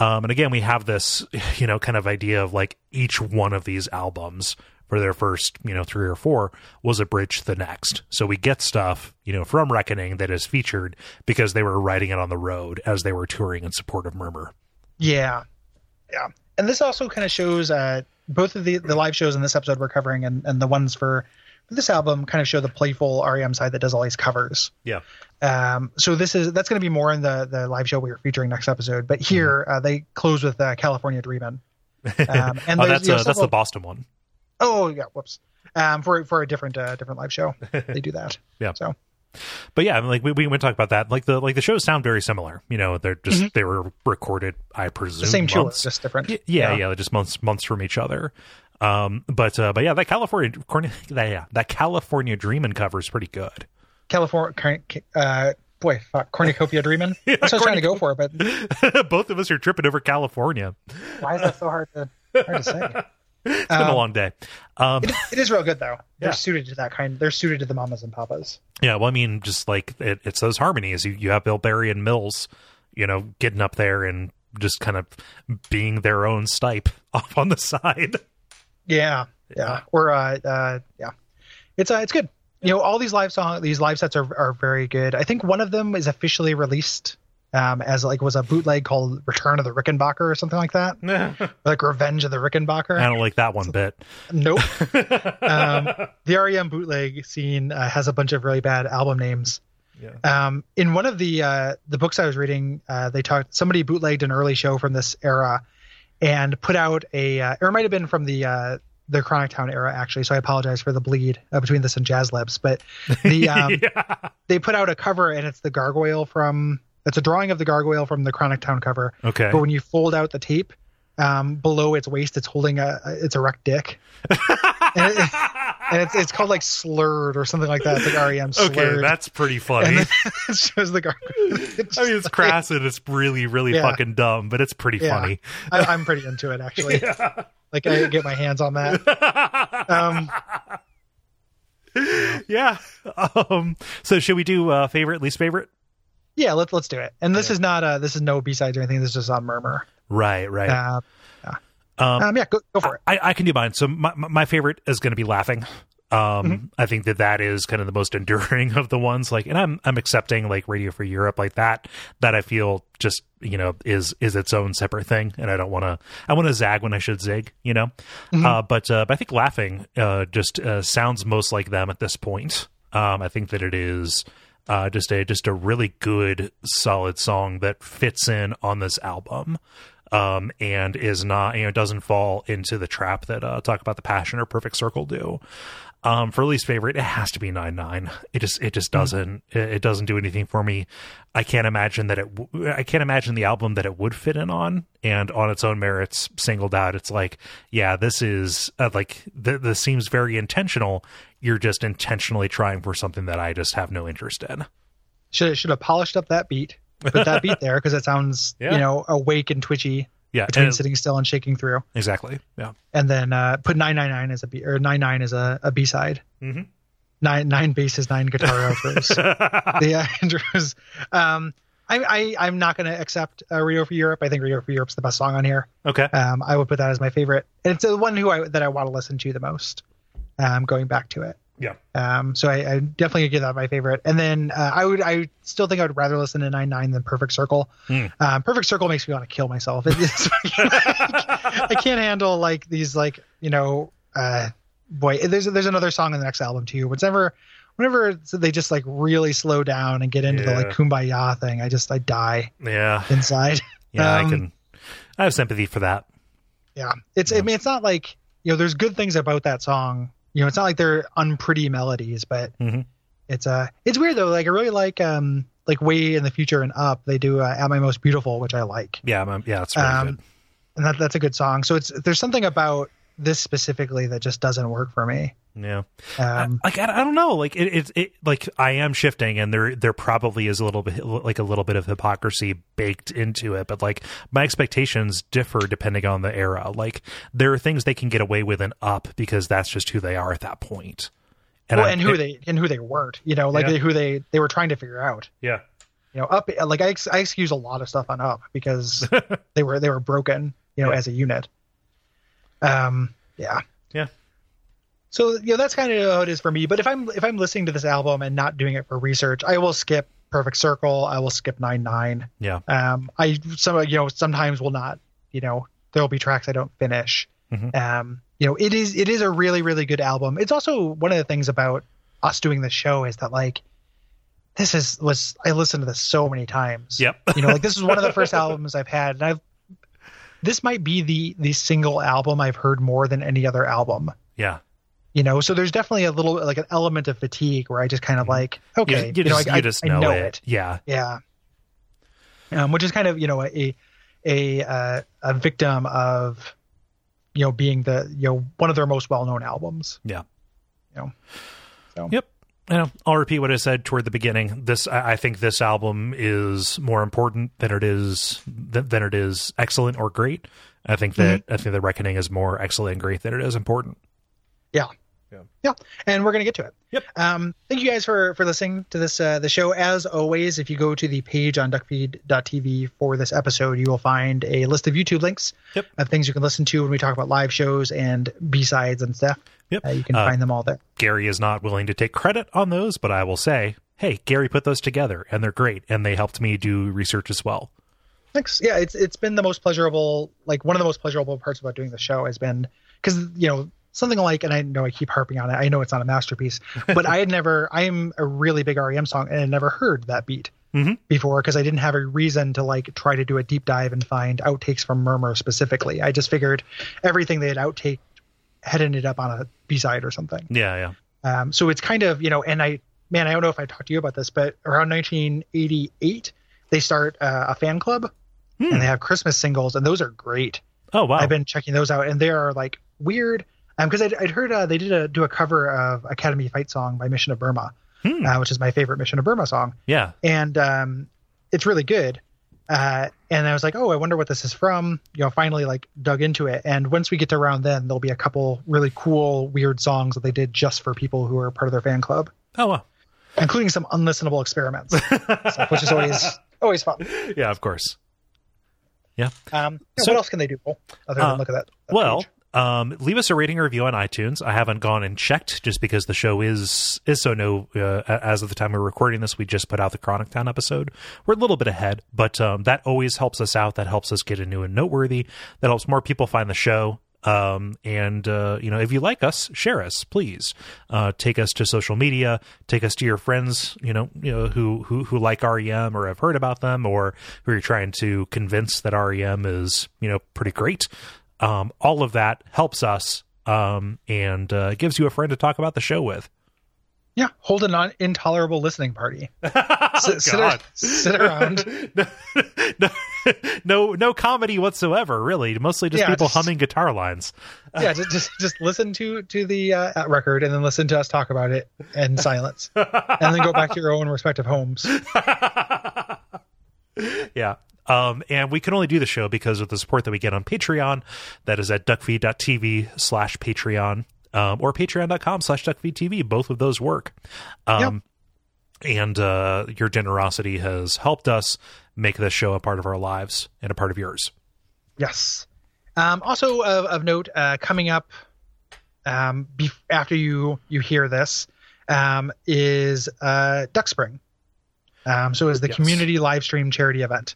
Speaker 1: Um, and again, we have this, you know, kind of idea of like each one of these albums for their first, you know, three or four was a bridge to the next. So we get stuff, you know, from Reckoning that is featured because they were writing it on the road as they were touring in support of Murmur.
Speaker 2: Yeah, yeah. And this also kind of shows uh, both of the the live shows in this episode we're covering, and and the ones for. This album kind of show the playful REM side that does all these covers.
Speaker 1: Yeah.
Speaker 2: Um, so this is that's going to be more in the the live show we are featuring next episode. But here uh, they close with uh, California Dreamin'. Um, and
Speaker 1: oh, that's
Speaker 2: you know,
Speaker 1: uh, that's the Boston one.
Speaker 2: Oh yeah, whoops. Um, for for a different uh, different live show, they do that.
Speaker 1: Yeah.
Speaker 2: So
Speaker 1: But yeah, I mean, like we we went talk about that. Like the like the shows sound very similar. You know, they're just they were recorded. I presume
Speaker 2: the same
Speaker 1: months.
Speaker 2: just different.
Speaker 1: Y- yeah, yeah, just months months from each other. Um, but uh, but yeah, that California, that, yeah, that California Dreamin' cover is pretty good.
Speaker 2: California. Uh, boy, fuck, cornucopia dreaming. That's what I was trying to go for, but
Speaker 1: Both of us are tripping over California.
Speaker 2: why is that so hard to hard to say?
Speaker 1: It's been a long day. Um,
Speaker 2: It is real good though. They're
Speaker 1: Yeah.
Speaker 2: suited to that kind. They're suited to the mamas and papas.
Speaker 1: yeah, well, I mean, just like it, it's those harmonies. You you have Bill Berry and Mills, you know, getting up there and just kind of being their own stipe off on the side.
Speaker 2: Yeah, yeah. Or uh, uh, yeah. It's uh, it's good. You know, all these live song, these live sets are are very good. I think one of them is officially released um, as like was a bootleg called Return of the Rickenbacker or something like that, like Revenge of the Rickenbacker.
Speaker 1: I don't like that one bit.
Speaker 2: Nope. um, the REM bootleg scene uh, has a bunch of really bad album names.
Speaker 1: Yeah.
Speaker 2: Um, in one of the uh, the books I was reading, uh, they talked somebody bootlegged an early show from this era and put out a, uh, or it might have been from the uh, the Chronic Town era actually. So I apologize for the bleed uh, between this and Jazz Lips, but the um,
Speaker 1: yeah.
Speaker 2: they put out a cover and it's the gargoyle from it's a drawing of the gargoyle from the Chronic Town cover.
Speaker 1: Okay.
Speaker 2: But when you fold out the tape, um, below its waist, it's holding a, a its erect dick. and, it- and it's it's called like slurred or something like that. It's like REM slurred.
Speaker 1: Okay, that's pretty funny.
Speaker 2: it shows the gargoyle. It's
Speaker 1: I mean, it's crass and it's really, really
Speaker 2: Yeah.
Speaker 1: fucking dumb, but it's pretty
Speaker 2: Yeah.
Speaker 1: funny.
Speaker 2: I, I'm pretty into it actually. Like I get my hands on that. Um,
Speaker 1: yeah, yeah. Um, so should we do uh, favorite, least favorite?
Speaker 2: Yeah, let's let's do it. And this is not uh this is no B sides or anything. This is just on Murmur.
Speaker 1: Right, right.
Speaker 2: Uh,
Speaker 1: um,
Speaker 2: um, yeah, go, go for it.
Speaker 1: I, I can do mine. So my my my favorite is going to be laughing. Um,
Speaker 2: Mm-hmm.
Speaker 1: I think that that is kind of the most enduring of the ones. Like, and I'm I'm accepting like Radio for Europe like that. That I feel just you know is is its own separate thing, and I don't want to. I want to zag when I should zig. You know,
Speaker 2: Mm-hmm.
Speaker 1: uh, but uh, but I think laughing uh, just uh, sounds most like them at this point. Um, I think that it is uh, just a just a really good solid song that fits in on this album um, and is not you know doesn't fall into the trap that uh, talk about the passion or perfect circle do um, for least favorite it has to be nine nine. It just it just doesn't it, it doesn't do anything for me. I can't imagine that it w- i can't imagine the album that it would fit in on and on its own merits singled out it's like yeah this is uh, like th- this seems very intentional. You're just intentionally trying for something that i just have no interest in.
Speaker 2: Should should have polished up that beat. Put that beat there because it sounds
Speaker 1: Yeah.
Speaker 2: you know awake and twitchy
Speaker 1: yeah
Speaker 2: between sitting still and shaking through.
Speaker 1: exactly yeah
Speaker 2: And then uh, put nine nine nine as a B or nine nine as a, a B side.
Speaker 1: Mm-hmm.
Speaker 2: Nine nine basses, nine guitar outros. yeah, intros. Um, I, I I'm not going to accept uh, Rio for Europe. I think Rio for Europe's the best song on here.
Speaker 1: okay
Speaker 2: Um, I would put that as my favorite, and it's the one who I that I want to listen to the most. Um, going back to it.
Speaker 1: Yeah
Speaker 2: Um, so I, I definitely give that my favorite. And then uh, I would, I still think I would rather listen to Nine Nine than Perfect Circle. Um, Perfect Circle makes me want to kill myself. It, I can't handle like these, like you know, uh, boy. There's there's another song in the next album too. Whenever, whenever they just like really slow down and get into the like kumbaya thing, I just I die
Speaker 1: yeah
Speaker 2: inside.
Speaker 1: Yeah, I
Speaker 2: Um,
Speaker 1: can. I have sympathy for that.
Speaker 2: Yeah, it's. I mean, it's not like you know. There's good things about that song. You know, it's not like they're unpretty melodies, but
Speaker 1: Mhm.
Speaker 2: it's uh it's weird though. Like I really like um like way in the future and up. They do uh, at my most beautiful, which I like,
Speaker 1: Yeah, yeah, it's really
Speaker 2: Um,
Speaker 1: good.
Speaker 2: and that that's a good song. So it's there's something about this specifically that just doesn't work for me.
Speaker 1: Yeah,
Speaker 2: Um,
Speaker 1: like I, I don't know, like it, it, it, like I am shifting, and there, there probably is a little bit, like a little bit of hypocrisy baked into it. But like my expectations differ depending on the era. Like there are things they can get away with in up because that's just who they are at that point.
Speaker 2: well,
Speaker 1: I-
Speaker 2: and who
Speaker 1: it-
Speaker 2: they and who they weren't. You know, like
Speaker 1: Yeah.
Speaker 2: they, who they they were trying to figure out.
Speaker 1: yeah,
Speaker 2: You know, up like I ex- I excuse a lot of stuff on up because they were they were broken. You know,
Speaker 1: Yeah.
Speaker 2: as a unit. Um. Yeah.
Speaker 1: yeah,
Speaker 2: So you know that's kind of how it is for me. But if I'm if I'm listening to this album and not doing it for research, I will skip Perfect Circle. I will skip Nine Nine.
Speaker 1: yeah,
Speaker 2: Um, I some you know sometimes will not. You know there will be tracks I don't finish.
Speaker 1: Mhm.
Speaker 2: Um, you know it is it is a really really good album. It's also one of the things about us doing this show is that like this is was I listened to this so many times.
Speaker 1: yep,
Speaker 2: You know like this is one of the first albums I've had, and I've this might be the the single album I've heard more than any other album
Speaker 1: yeah.
Speaker 2: you know so there's definitely a little like an element of fatigue where i just kind of like
Speaker 1: You,
Speaker 2: okay
Speaker 1: you
Speaker 2: know,
Speaker 1: just,
Speaker 2: I,
Speaker 1: you just
Speaker 2: I,
Speaker 1: know,
Speaker 2: I
Speaker 1: it. Yeah,
Speaker 2: yeah um, which is kind of you know a a uh, a victim of you know being the you know one of their most well-known albums
Speaker 1: yeah.
Speaker 2: you know so
Speaker 1: Yep. You know, I'll repeat what I said toward the beginning. This, I I think, this album is more important than it is than, than it is excellent or great. I think that I think the Reckoning is more excellent and great than it is important.
Speaker 2: yeah
Speaker 1: Yeah.
Speaker 2: yeah and we're gonna get to it
Speaker 1: Yep.
Speaker 2: um thank you guys for for listening to this uh the show as always if you go to the page on duckfeed.tv for this episode you will find a list of youtube links
Speaker 1: Yep.
Speaker 2: of things you can listen to when we talk about live shows and b-sides and stuff
Speaker 1: Yep.
Speaker 2: uh, you can
Speaker 1: Uh,
Speaker 2: find them all there
Speaker 1: Gary is not willing to take credit on those, but I will say, hey, Gary put those together, and they're great, and they helped me do research as well.
Speaker 2: Thanks. Yeah, it's it's been the most pleasurable, like one of the most pleasurable parts about doing the show has been because you know something like, and I know I keep harping on it. I know it's not a masterpiece, but I had never. I am a really big REM song and I never heard that beat
Speaker 1: Mhm.
Speaker 2: before because I didn't have a reason to like try to do a deep dive and find outtakes from Murmur specifically. I just figured everything they had outtake had ended up on a B side or something.
Speaker 1: Yeah, yeah,
Speaker 2: Um, so it's kind of, you know, and I, man, I don't know if I talked to you about this, but around 1988, they start uh, a fan club
Speaker 1: Hmm.
Speaker 2: and they have Christmas singles, and those are great.
Speaker 1: Oh wow,
Speaker 2: I've been checking those out, and they are like weird. Um, because I'd, I'd heard uh, they did a do a cover of Academy Fight Song by Mission of Burma,
Speaker 1: Hmm.
Speaker 2: uh, which is my favorite Mission of Burma song,
Speaker 1: yeah,
Speaker 2: and um, it's really good. Uh, and I was like, oh, I wonder what this is from. You know, finally like dug into it, and once we get to around then, there'll be a couple really cool, weird songs that they did just for people who are part of their fan club.
Speaker 1: Oh, well.
Speaker 2: including some unlistenable experiments, so, which is always always fun.
Speaker 1: Yeah, of course. Yeah.
Speaker 2: Um, yeah,
Speaker 1: So-
Speaker 2: what else can they do other than
Speaker 1: Uh,
Speaker 2: look at that? that
Speaker 1: Well,
Speaker 2: page?
Speaker 1: Um, leave us a rating or review on iTunes. I haven't gone and checked just because the show is is so new. Uh, as of the time we're recording this, we just put out the Chronic Town episode. We're a little bit ahead, but um, that always helps us out. That helps us get a new and noteworthy. That helps more people find the show. Um, and uh, you know, if you like us, share us, please. Uh, take us to social media. Take us to your friends. You know, you know who who who like REM or have heard about them, or who you're trying to convince that REM is you know pretty great. Um, all of that helps us um, and uh, gives you a friend to talk about the show with.
Speaker 2: yeah, hold an un- intolerable listening party.
Speaker 1: Oh,
Speaker 2: sit, sit, ar-
Speaker 1: God.
Speaker 2: sit around.
Speaker 1: no, no, no, no comedy whatsoever. Really, mostly just
Speaker 2: Yeah,
Speaker 1: people
Speaker 2: just-
Speaker 1: humming guitar lines.
Speaker 2: yeah, just, just just listen to to the uh, record and then listen to us talk about it in silence, and then go back to your own respective homes.
Speaker 1: yeah. Um, and we can only do the show because of the support that we get on Patreon. That is at duckfeed.tv slash Patreon um, or patreon.com slash duckfeedtv. Both of those work. Um, And uh, your generosity has helped us make this show a part of our lives and a part of yours.
Speaker 2: Yes. Um, also of, of note, uh, coming up um, be- after you you hear this um, is uh, Duck Spring. Um, so is the
Speaker 1: Yes.
Speaker 2: community live stream charity event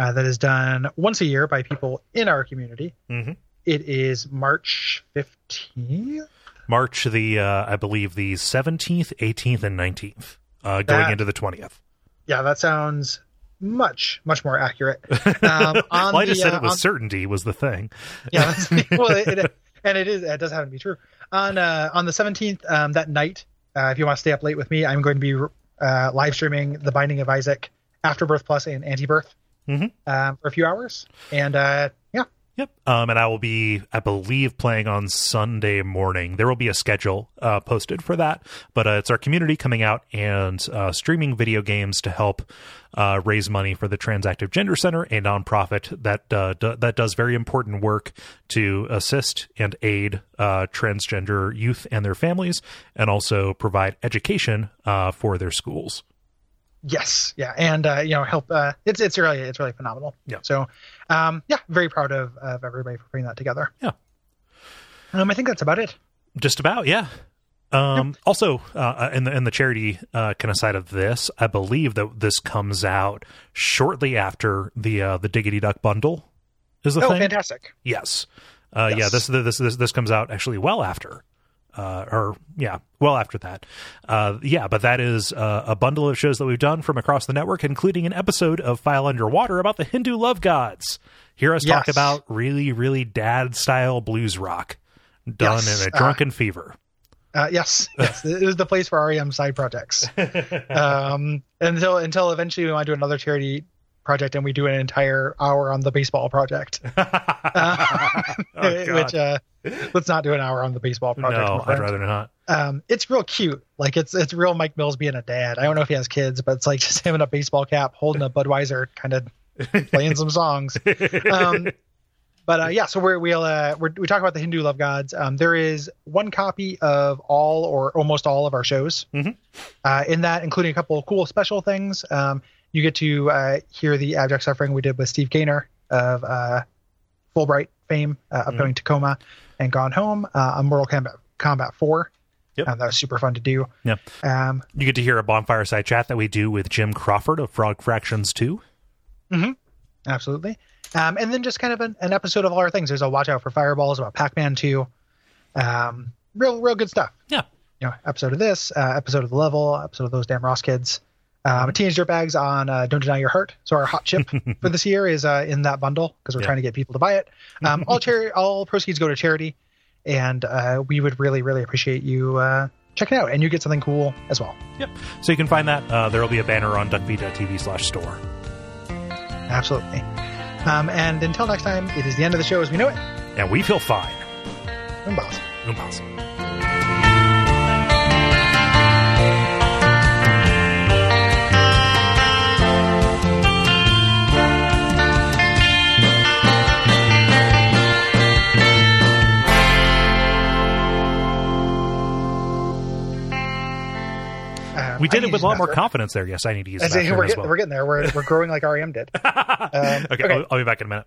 Speaker 2: uh, that is done once a year by people in our community.
Speaker 1: Mhm.
Speaker 2: It is March fifteenth.
Speaker 1: March the, uh, I believe, the 17th, 18th, and 19th, uh, going
Speaker 2: That-
Speaker 1: into the 20th.
Speaker 2: Yeah, that sounds much much more accurate. Um, on
Speaker 1: well, I just
Speaker 2: the,
Speaker 1: said
Speaker 2: uh,
Speaker 1: it with
Speaker 2: on-
Speaker 1: certainty was the thing.
Speaker 2: yeah that's, well it, it, and it is it does happen to be true on uh on the 17th um that night uh if you want to stay up late with me i'm going to be uh live streaming the binding of isaac afterbirth plus and antibirth
Speaker 1: Mhm.
Speaker 2: um for a few hours and uh yeah
Speaker 1: Yep. Um, and I will be, I believe, playing on Sunday morning. There will be a schedule uh, posted for that, but uh, it's our community coming out and uh, streaming video games to help uh, raise money for the Transactive Gender Center, a nonprofit that uh, d- that does very important work to assist and aid uh, transgender youth and their families, and also provide education uh, for their schools.
Speaker 2: Yes yeah and uh you know help uh it's it's really it's really phenomenal
Speaker 1: Yeah.
Speaker 2: so um yeah very proud of of everybody for putting that together
Speaker 1: Yeah.
Speaker 2: um i think that's about it
Speaker 1: Just about, yeah. Um, Also, uh, in the in the charity uh, kind of side of this, I believe that this comes out shortly after the uh, the Diggity Duck bundle. Is the
Speaker 2: oh
Speaker 1: thing?
Speaker 2: fantastic
Speaker 1: Yes. Uh, Yeah.
Speaker 2: Yes.
Speaker 1: This, this this this comes out actually well after. Uh, or yeah, well after that, uh, yeah. But that is uh, a bundle of shows that we've done from across the network, including an episode of File Underwater about the Hindu love gods. Hear us talk about really, really dad style blues rock done
Speaker 2: Yes.
Speaker 1: in a
Speaker 2: Uh,
Speaker 1: drunken fever.
Speaker 2: Uh, yes, yes, it is the place for REM side projects. um, until until eventually we want to do another charity project and we do an entire hour on the baseball project. Uh,
Speaker 1: Oh,
Speaker 2: which uh, let's not do an hour on the baseball project.
Speaker 1: no, I'd rather not.
Speaker 2: Um, it's real cute. Like it's it's real Mike Mills being a dad. I don't know if he has kids, but it's like just him in a baseball cap, holding a Budweiser, kind of playing some songs. Um, but uh, yeah, so we're, we'll uh, we're, we talk about the Hindu love gods. Um, there is one copy of all or almost all of our shows.
Speaker 1: Mhm.
Speaker 2: Uh, in that, including a couple of cool special things. Um, you get to uh, hear the abject suffering we did with Steve Gaynor of uh, Fullbright fame, uh, upcoming Tacoma and Gone Home uh, on Mortal Kombat Combat Four.
Speaker 1: Yep.
Speaker 2: Um, that was super fun to do.
Speaker 1: Yeah.
Speaker 2: Um,
Speaker 1: You get to hear a bonfire side chat that we do with Jim Crawford of Frog Fractions 2.
Speaker 2: Absolutely. Um, and then just kind of an, an episode of all our things. There's a watch out for fireballs about Pac-Man 2. Um, real, real good stuff.
Speaker 1: Yeah.
Speaker 2: You know, episode of this, uh, episode of the level, episode of those damn Ross kids. Um, Teenage Dirtbags on uh, Don't Deny Your Heart. So our hot chip for this year is uh, in that bundle because we're
Speaker 1: Yeah.
Speaker 2: trying to get people to buy it. Um, all charity, all proceeds go to charity, and uh, we would really, really appreciate you uh, checking out, and you get something cool as well.
Speaker 1: Yep. So you can find that. Uh, there will be a banner on duckfeed.tv slash store.
Speaker 2: Absolutely. Um, and until next time, it is the end of the show as we know it.
Speaker 1: And we feel fine.
Speaker 2: Impossible.
Speaker 1: Impossible. We did it with a lot more confidence there. Yes, I need to use the
Speaker 2: I we're,
Speaker 1: as
Speaker 2: getting,
Speaker 1: well.
Speaker 2: we're getting there. We're, we're growing like REM did. Um,
Speaker 1: okay,
Speaker 2: okay.
Speaker 1: I'll, I'll be back in a minute.